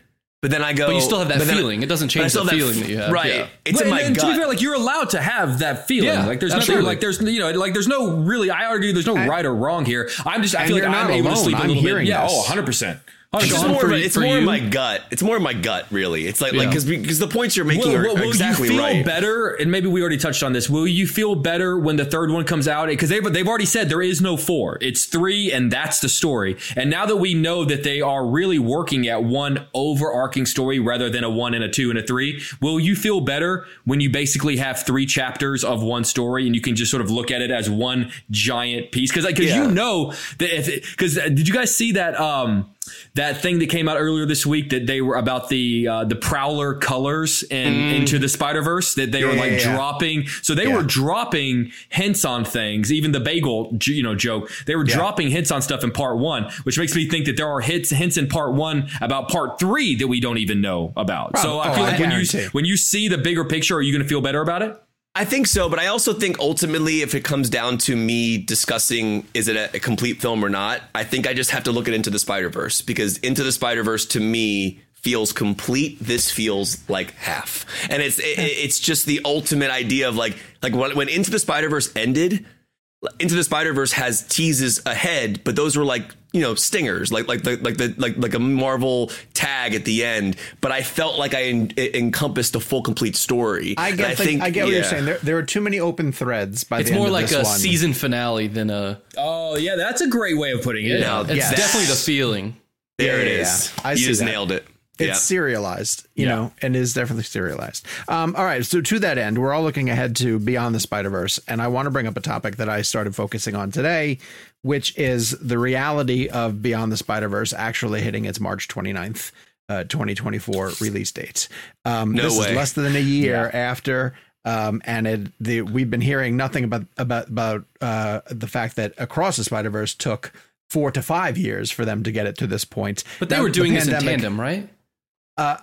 But then I go, but you still have that but then I- feeling it doesn't change still the have feeling that you have right? yeah. It's Well, in my and, and gut. To be fair, like you're allowed to have that feeling. Yeah, like there's nothing, like there's you know, like there's no really. I argue there's no right or wrong here. I'm just I feel like I'm not able to sleep a I'm little bit. hearing Yeah, this. oh, 100 percent. It's Sean, more, for of it's more my gut. It's more of my gut, really. It's like like Yeah. because because the points you're making Will, are will, will exactly you feel right. better? And maybe we already touched on this. Will you feel better when the third one comes out? Because they've they've already said there is no four. It's three, and that's the story. And now that we know that they are really working at one overarching story rather than a one and a two and a three, will you feel better when you basically have three chapters of one story and you can just sort of look at it as one giant piece? Because because Yeah. you know that if because did you guys see that um that thing that came out earlier this week that they were about the uh, the prowler colors and into the Spider Verse that they were like Mm. yeah, yeah. dropping. So they were dropping hints on things. Even the bagel, you know, joke. They were dropping hints on stuff in part one, which makes me think that there are hits hints in part one about part three that we don't even know about. So I Oh, feel I like when you when you see the bigger picture, are you going to feel better about it? I think so, but I also think ultimately, if it comes down to me discussing is it a, a complete film or not, I think I just have to look at Into the Spider Verse because Into the Spider Verse to me feels complete. This feels like half, and it's it, it's just the ultimate idea of like like when, when Into the Spider Verse ended. Into the Spider Verse has teases ahead, but those were like you know stingers, like like the, like the like like a Marvel tag at the end. But I felt like I en- it encompassed a full complete story. I And get. the- I get what you're saying. There, there are too many open threads. By it's the end more of like this a one. season finale than a Oh yeah, that's a great way of putting it. Now, it's yes. definitely the feeling There Yeah, it yeah, yeah. I you see just that. nailed it. It's yeah. serialized, you Yeah. know, and is definitely serialized. Um, all right, so to that end, we're all looking ahead to Beyond the Spider Verse, and I want to bring up a topic that I started focusing on today, which is the reality of Beyond the Spider Verse actually hitting its March 29th, uh, 2024 release date. Um, No this way. is less than a year after. Um, and it, the, we've been hearing nothing about about about uh, the fact that Across the Spider Verse took four to five years for them to get it to this point. but they Now, were the doing this in tandem right uh,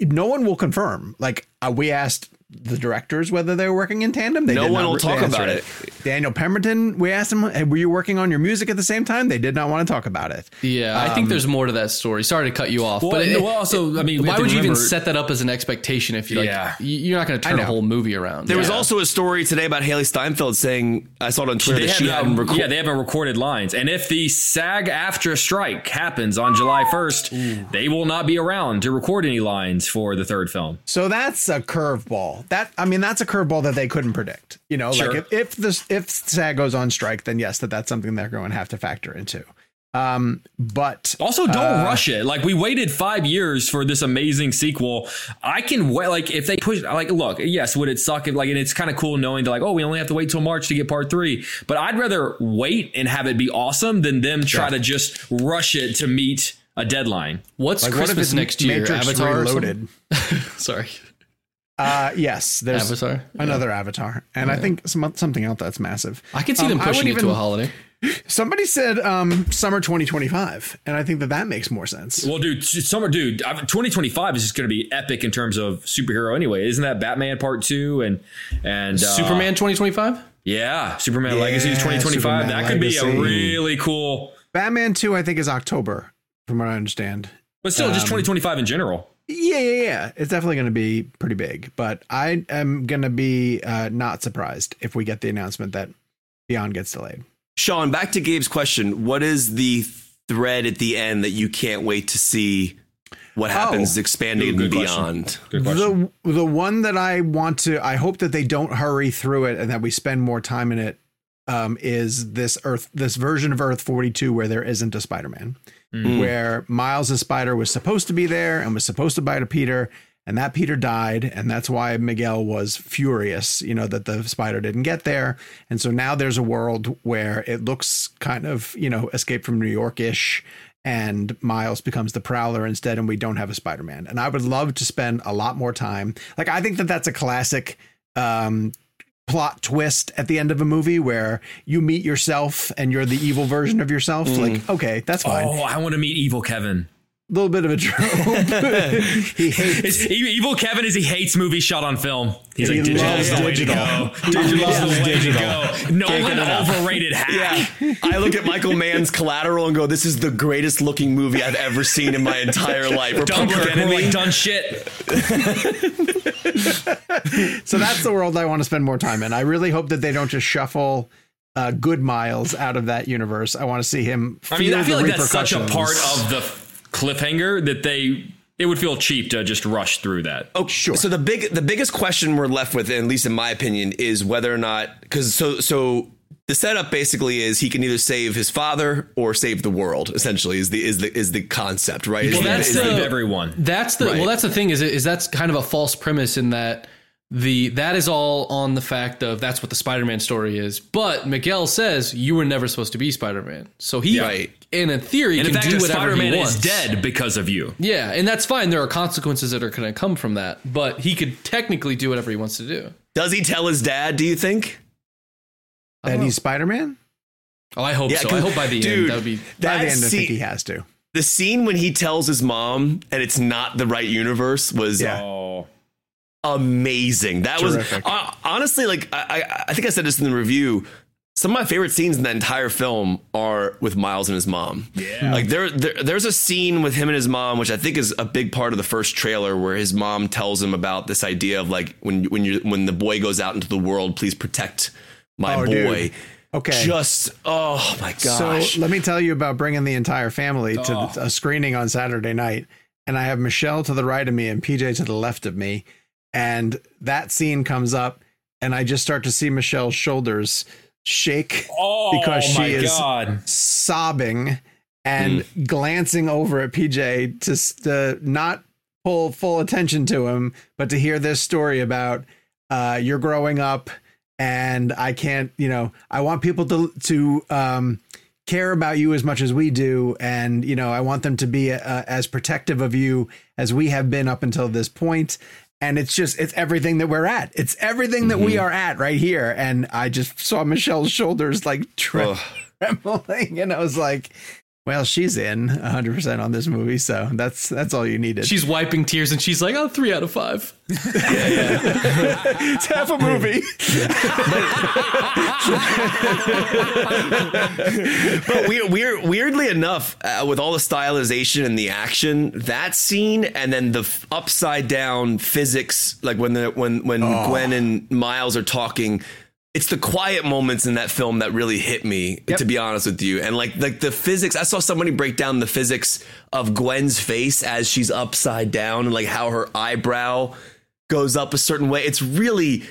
no one will confirm. Like uh, we asked the directors whether they were working in tandem. They No did one not will re- talk about it. Daniel Pemberton, we asked him, hey, were you working on your music at the same time? They did not want to talk about it. Yeah, I think um, there's more to that story. Sorry to cut you off, Well, but it, well, also, I mean, why have to would you even remember- set that up as an expectation if you like? Yeah. y- You're not going to turn a whole movie around. There was also a story today about Hailee Steinfeld saying I saw it on Twitter They that she hadn't recorded. yeah, they haven't recorded lines. And if the SAG AFTRA strike happens on July 1st, they will not be around to record any lines for the third film. So that's a curveball. That I mean, that's a curveball that they couldn't predict. You know, Sure. like if if this if SAG goes on strike, then yes, that that's something they're going to have to factor into. Um, but Also, don't Uh, rush it. Like we waited five years for this amazing sequel. I can wait. Like if they push, like look, yes, would it suck? If, like, and it's kind of cool knowing that like, oh, we only have to wait till March to get part three. But I'd rather wait and have it be awesome than them try to just rush it to meet a deadline. What's like, what if Christmas it's next year? Matrix Avatar. or Reloaded? Sorry, Uh, yes, there's Avatar. another Avatar, and I think some, something else that's massive. I can see Um, them pushing would it to a holiday. Somebody said um, summer 2025, and I think that that makes more sense. Well, dude, summer, dude, 2025 is just going to be epic in terms of superhero anyway. Isn't that Batman Part Two and and uh, Superman 2025. Yeah, Superman Yeah, Legacy is 2025. Superman that could be a really cool, Batman 2, I think, is October, from what I understand. but still, just Um, 2025 in general. Yeah, yeah, yeah. It's definitely going to be pretty big, but I am going to be uh, not surprised if we get the announcement that Beyond gets delayed. Sean, back to Gabe's question. What is the thread at the end that you can't wait to see what happens Oh. expanding Ooh, good and question. beyond? Good question. The the one that I want to, I hope that they don't hurry through it and that we spend more time in it. Um, is this Earth, this version of Earth 42 where there isn't a Spider Man, where Miles' the spider was supposed to be there and was supposed to bite a Peter, and that Peter died, and that's why Miguel was furious, you know, that the spider didn't get there. And so now there's a world where it looks kind of, you know, escape from New York ish, and Miles becomes the Prowler instead, and we don't have a Spider Man. And I would love to spend a lot more time. Like, I think that that's a classic. Um, plot twist at the end of a movie where you meet yourself and you're the evil version of yourself? Mm. Like okay that's fine. Oh, I want to meet Evil Kevin. A little bit of a trope. he hates. Evil Kevin is he hates movies shot on film. He's He like digital loves is the way to digital. go. Digital is the loves way digital. to go. Nolan overrated hack. Yeah. I look at Michael Mann's Collateral and go, this is the greatest looking movie I've ever seen in my entire life. Or Public Dunkirk, more Enemy. like done shit. So that's the world I want to spend more time in. I really hope that they don't just shuffle uh, good Miles out of that universe. I want to see him. I mean, feel I feel the like that's such a part of the cliffhanger that they it would feel cheap to just rush through that. Oh, sure. So the big, the biggest question we're left with, at least in my opinion, is whether or not because so so the setup basically is he can either save his father or save the world. Essentially, is the is the is the concept, right? Well, the- that's is the- the- Save everyone. That's the Right. well. That's the thing is is that's kind of a false premise in that the that is all on the fact of that's what the Spider-Man story is. But Miguel says you were never supposed to be Spider-Man, so he, Right. And in a theory, And in can fact, do whatever Spider-Man he is wants. dead because of you. Yeah, and that's fine. There are consequences that are going to come from that, but he could technically do whatever he wants to do. does he tell his dad? Do you think? And he's Spider Man. Oh, I hope Yeah, so. 'cause- I hope by the dude, end that would be. By the end, I scene- think he has to. the scene when he tells his mom and it's not the right universe was Yeah. Oh. amazing. That Terrific. was uh, honestly like I, I I think I said this in the review. Some of my favorite scenes in that entire film are with Miles and his mom. Yeah, like there, there there's a scene with him and his mom, which I think is a big part of the first trailer, where his mom tells him about this idea of like when when you when the boy goes out into the world, please protect my Oh, boy. dude. Okay. Just oh my gosh. So let me tell you about bringing the entire family to Oh. a screening on Saturday night. And I have Michelle to the right of me and PJ to the left of me. And that scene comes up, and I just start to see Michelle's shoulders shake Oh because she is god. sobbing and Hmm. glancing over at PJ to, to not pull full attention to him, but to hear this story about uh, you're growing up and I can't, you know, I want people to to um, care about you as much as we do, and you know, I want them to be uh, as protective of you as we have been up until this point. And it's just it's everything that we're at. It's everything that we mm-hmm. are at right here. And I just saw Michelle's shoulders like tre- trembling, and I was like, Well, she's in 100 percent on this movie, so that's that's all you needed. She's wiping tears and she's like, "Oh, three out of five. it's half a movie. but we, we're weirdly enough, uh, with all the stylization and the action, that scene and then the f- upside down physics, like when the when when Gwen and Miles are talking. It's the quiet moments in that film that really hit me, to be honest with you. And like like the physics, I saw somebody break down the physics of Gwen's face as she's upside down and like how her eyebrow goes up a certain way. It's really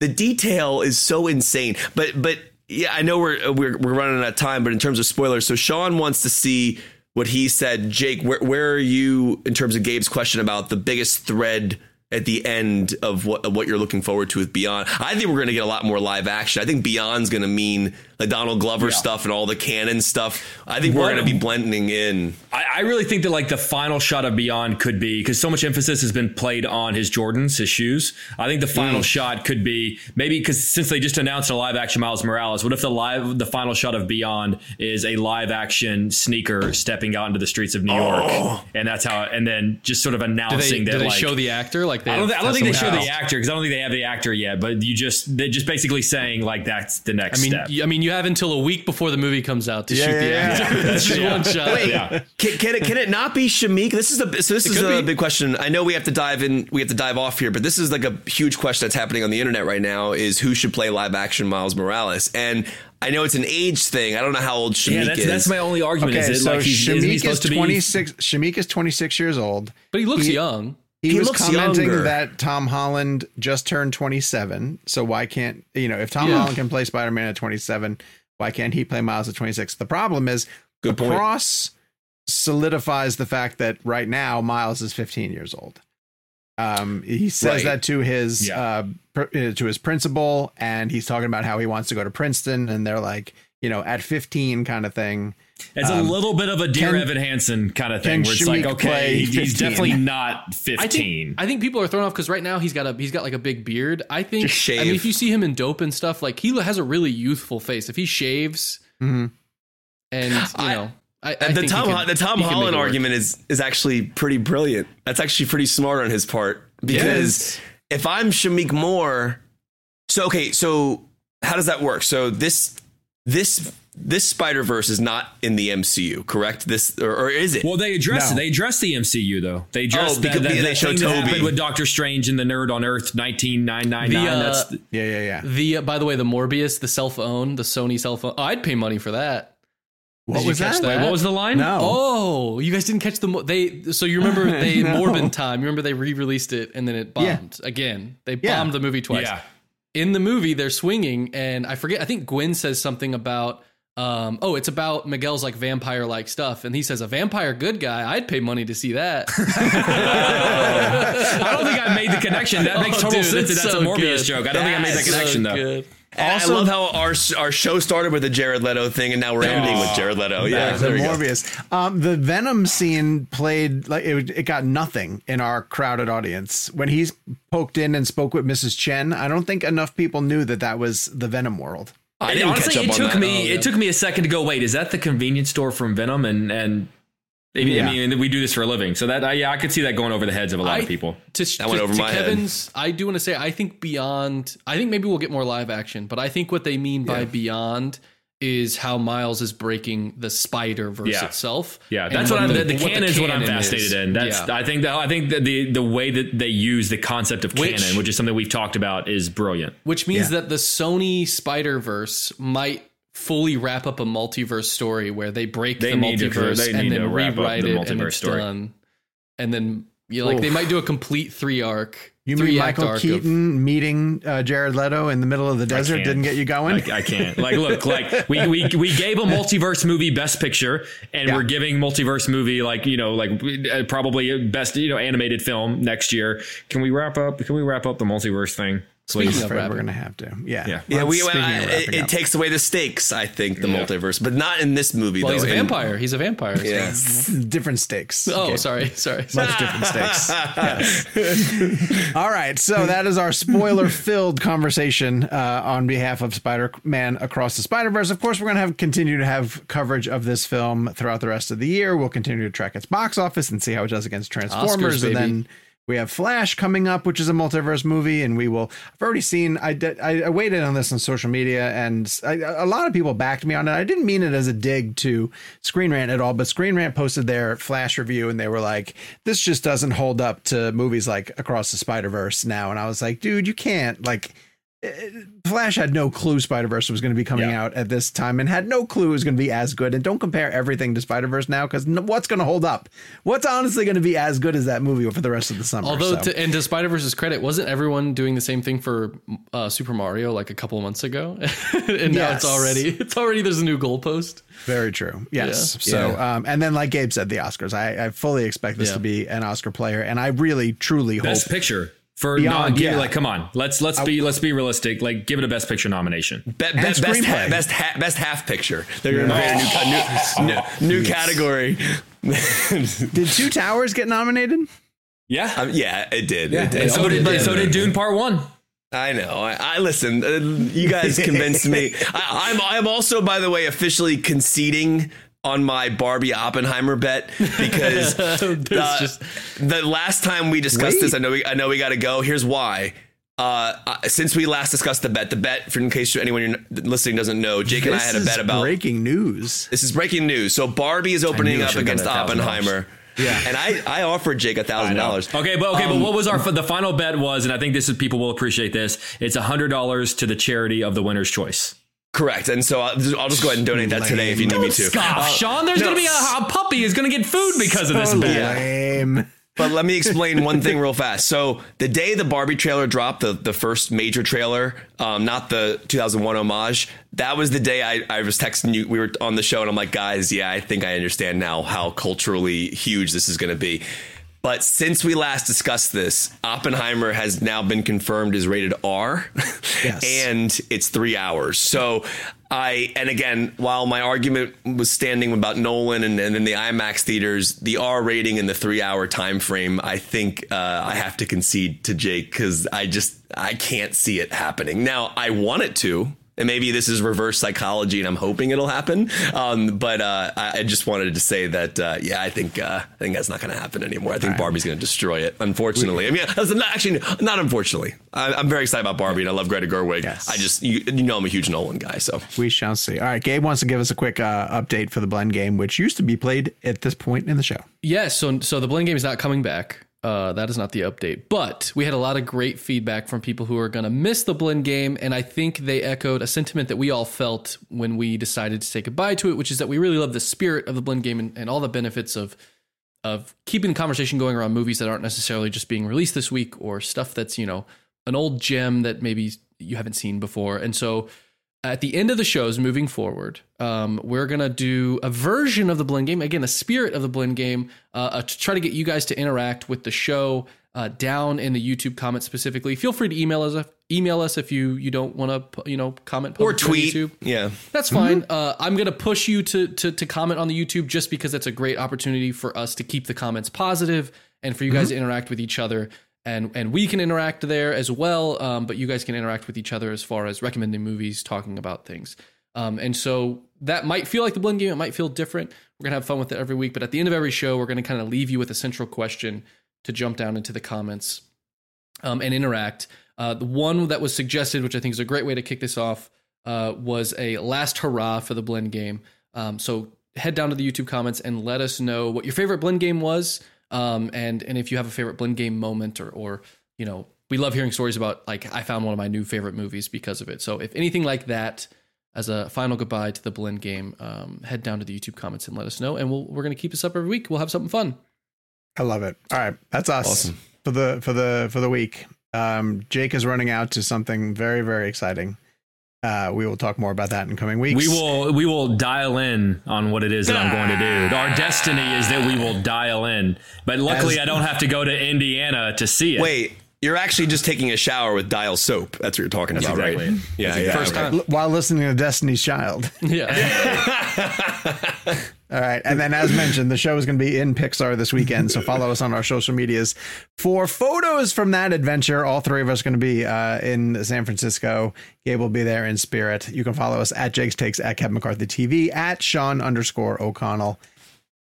the detail is so insane. But but yeah, I know we're we're we're running out of time. But in terms of spoilers, so Sean wants to see what he said. Jake, where where are you in terms of Gabe's question about the biggest thread? At the end of what what you're looking forward to with Beyond, I think we're going to get a lot more live action. I think Beyond's going to mean the Donald Glover stuff and all the canon stuff. I think we're What- going to be blending in. I, I really think that like the final shot of Beyond could be because so much emphasis has been played on his Jordans, his shoes. I think the final mm. shot could be maybe because since they just announced a live action Miles Morales, what if the live the final shot of Beyond is a live action sneaker stepping out into the streets of New oh. York, and that's how, and then just sort of Do they, announcing do that they like. show the actor? Like they I don't, have- I don't think they show someone the actor because I don't think they have the actor yet. But you just they're just basically saying like that's the next I mean, step. y- I mean, you have until a week before the movie comes out to Yeah, shoot the yeah, yeah. actor. That's just one shot. yeah. Can, can it can it not be Shameik? This is a so this is a be. big question. I know we have to dive in. We have to dive off here, but this is like a huge question that's happening on the internet right now. Is who should play live action Miles Morales? And I know it's an age thing. I don't know how old Shameik Yeah, that's, is. that's my only argument. Okay, is it so like he's, isn't he Shameik is supposed to be 26. Shameik is 26 years old. But he looks He- young. He, He was commenting younger. that Tom Holland just turned 27. So why can't you know if Tom Yeah. Holland can play Spider Man at 27, why can't he play Miles at 26? The problem is Good the point. cross solidifies the fact that right now Miles is 15 years old. Um, he says Right. that to his Yeah. uh, pr- uh, to his principal, and he's talking about how he wants to go to Princeton, and they're like, you know, at 15 kind of thing. It's a little bit of a Dear can- Evan Hansen kind of can thing, where it's like, okay, he's definitely not I fifteen. think I think people are thrown off because right now he's got a he's got like a big beard. I think Just I mean if you see him in dope and stuff, like he has a really youthful face. If he shaves Mhm. and you I- know, I, I the think Tom can- the Tom he can Holland argument is is actually pretty brilliant. That's actually pretty smart on his part because if I'm Shameik Moore, so okay, so how does that work? So this this this Spider Verse is not in the MCU, correct? This or, or is it? well, they address No. they address the MCU though. They address Oh, that, because that, they that show thing that Tobey. happened with Doctor Strange and the Nerd on Earth, nineteen nine nine The, nine. That's the- Yeah, yeah, yeah. The uh, by the way, the Morbius, the cell phone, the Sony cell phone. Oh, I'd pay money for that. What Did you was catch that? that? Wait, what was the line? No. Oh, you guys didn't catch the mo- they. So you remember they No. Morbin time? You remember they re-released it and then it Yeah. bombed again. They Yeah. bombed the movie twice. Yeah. In the movie, they're swinging, and I forget. I think Gwen says something about. Um, oh, it's about Miguel's like vampire like stuff, and he says a vampire good guy. I'd pay money to see that. I don't think I made the connection. That makes Oh, total dude, sense. That's so a Morbius good. joke. I don't think I made that connection so though. good. Also- I love how our our show started with the Jared Leto thing, and now we're ending with Jared Leto. Yeah, Back there to go. Morbius. Um, the Venom scene played like it, it got nothing in our crowded audience when he's poked in and spoke with Mrs. Chen. I don't think enough people knew that that was the Venom world. I And didn't honestly, catch up it on took that. me Oh, it took me a second to go. Wait, is that the convenience store from Venom? And and I mean, Yeah. I mean, we do this for a living, so that I, yeah, I could see that going over the heads of a lot I- of people. To, That went to- over to my head. Kevin's, I do want to say I think beyond. I think maybe we'll get more live action, but I think what they mean by beyond is how Miles is breaking the Spider Verse Yeah. itself. Yeah, that's what, I'm. The, the what canon is what I'm canon fascinated is. in. That's Yeah. I think that I think that the the way that they use the concept of Which- canon, which is something we've talked about, is brilliant. which means that the Sony Spider Verse might fully wrap up a multiverse story where they break They the need to- multiverse they and need then to wrap up rewrite the it and multiverse it's story. done. And then you know, like they might do a complete three arc. You mean Michael arc of- Keaton meeting uh, Jared Leto in the middle of the desert didn't get you going? I, I can't. Like, look, like we, we we gave a multiverse movie best picture, and Yeah. we're giving multiverse movie like you know like uh, probably best you know animated film next year. Can we wrap up? Can we wrap up the multiverse thing? Speaking I'm of we're gonna have to. Yeah. Yeah, Well, we, speaking I- it, it takes away the stakes. I think the multiverse, but not in this movie. Well, though. he's a In- vampire. He's a vampire. so- Yeah. different stakes. Oh, Okay. sorry, sorry. Much different stakes. Yes. All right. So that is our spoiler filled conversation uh, on behalf of Spider Man Across the Spider Verse. Of course, we're going to have continue to have coverage of this film throughout the rest of the year. We'll continue to track its box office and see how it does against Transformers. Oscars, and baby. then we have Flash coming up, which is a multiverse movie, and we will. I've already seen. I did, I, waited on this on social media, and I, a lot of people backed me on it. I didn't mean it as a dig to Screen Rant at all, but Screen Rant posted their Flash review, and they were like, "This just doesn't hold up to movies like Across the Spider Verse now." And I was like, "Dude, you can't like." Flash had no clue Spider Verse was going to be coming out at this time, and had no clue it was going to be as good. And don't compare everything to Spider Verse now, because what's going to hold up? What's honestly going to be as good as that movie for the rest of the summer? Although, So- to, and to Spider Verse's credit, wasn't everyone doing the same thing for uh, Super Mario like a couple of months ago? and now Yes. it's already it's already there's a new goalpost. Very true. Yes. Yeah. So, um, and then like Gabe said, the Oscars. I, I fully expect this Yeah. to be an Oscar player, and I really, truly Best hope. picture for Beyond, non, yeah. like come on let's let's be let's be realistic like give it a best picture nomination Be- be- And best, screenplay. ha- best, ha- best half picture. They're going to create a new, new, new, new category. Did Two Towers get nominated? yeah Um, yeah, it did. It did. so did but so did Dune Part One I know. I, I listen. Uh, you guys convinced me. I, I'm. I'm also, by the way, officially conceding on my Barbie Oppenheimer bet because uh, just- the last time we discussed Wait. this, I know. We, I know we got to go. Here's why. Uh, uh, since we last discussed the bet, the bet, for in case anyone you're listening doesn't know, Jake and I had a bet about breaking news. This is breaking news. So Barbie is opening up against Oppenheimer. Yeah, and I, I offered Jake a thousand dollars. Okay, but okay, but what was our the final bet was, and I think this is people will appreciate this. It's a hundred dollars to the charity of the winner's choice. Correct. And so I'll, I'll just go ahead and donate that today if you need me to. Scoff, Uh, Sean. There's no, gonna be a, a puppy is gonna get food because of this bet. Lame. But let me explain one thing real fast. So the day the Barbie trailer dropped, the, the first major trailer, um, not the 2001 homage, that was the day I, I was texting you. We were on the show and I'm like, guys, yeah, I think I understand now how culturally huge this is going to be. But since we last discussed this, Oppenheimer has now been confirmed as rated R. Yes. and it's three hours. So I, and again, while my argument was standing about Nolan and, and in the IMAX theaters, the R rating in the three hour time frame, I think uh, I have to concede to Jake because I just I can't see it happening. Now I want it to. And maybe this is reverse psychology, and I'm hoping it'll happen. Um, but uh, I, I just wanted to say that, uh, yeah, I think uh, I think that's not going to happen anymore. I think Barbie's going to destroy it. Unfortunately, I mean, that's not, actually, not unfortunately. I, I'm very excited about Barbie, and I love Greta Gerwig. Yes. I just, you, you know, I'm a huge Nolan guy, so We shall see. All right, Gabe wants to give us a quick uh, update for the blend game, which used to be played at this point in the show. Yes, so so the blend game is not coming back. Uh, that is not the update. But we had a lot of great feedback from people who are going to miss the blend game, and I think they echoed a sentiment that we all felt when we decided to say goodbye to it, which is that we really love the spirit of the blend game and, and all the benefits of of keeping the conversation going around movies that aren't necessarily just being released this week or stuff that's you know an old gem that maybe you haven't seen before. And so at the end of the shows moving forward, um, we're gonna do a version of the blend game again, a spirit of the blend game, uh, uh, to try to get you guys to interact with the show uh, down in the YouTube comments specifically. Feel free to email us. Email us if you you don't want to you know comment or tweet. YouTube. Yeah, That's fine. Uh, I'm gonna push you to, to to comment on the YouTube just because that's a great opportunity for us to keep the comments positive and for you guys to interact with each other. And and we can interact there as well. Um, but you guys can interact with each other as far as recommending movies, talking about things. Um, and so that might feel like the blend game. It might feel different. We're gonna have fun with it every week. But at the end of every show, we're gonna kind of leave you with a central question to jump down into the comments um, and interact. Uh, the one that was suggested, which I think is a great way to kick this off, uh, was a last hurrah for the blend game. Um, so head down to the YouTube comments and let us know what your favorite blend game was, um, and and if you have a favorite blend game moment, or or you know, we love hearing stories about like I found one of my new favorite movies because of it. So if anything like that. As a final goodbye to the blend game, um, head down to the YouTube comments and let us know, and we'll, we're going to keep this up every week. We'll have something fun. I love it. All right, that's us for the for the for the week. Um, Jake is running out to something very very exciting. Uh, we will talk more about that in coming weeks. We will we will dial in on what it is that I'm going to do. Our destiny is that we will dial in. But luckily, As- I don't have to go to Indiana to see it. wait. You're actually just taking a shower with dial soap. That's what you're talking about, exactly right? it. Yeah, yeah. First okay. time. While listening to Destiny's Child. Yeah. All right. And then, as mentioned, the show is going to be in Pixar this weekend. So follow us on our social medias for photos from that adventure. All three of us are going to be uh, in San Francisco. Gabe will be there in spirit. You can follow us at Jake's Takes, at Kevin McCarthy TV, at Sean underscore O'Connell,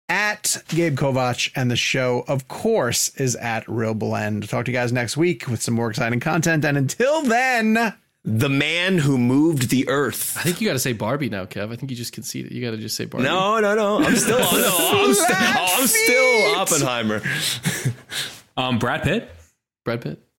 at Gabe Kovacs. And the show, of course, is at ReelBlend. Talk to you guys next week with some more exciting content. And until then. The man who moved the earth. I think you got to say Barbie now, Kev. I think you just conceded. You got to just say Barbie. No, no, no. I'm still, no, I'm, st- I'm still Oppenheimer. Um, Brad Pitt. Brad Pitt.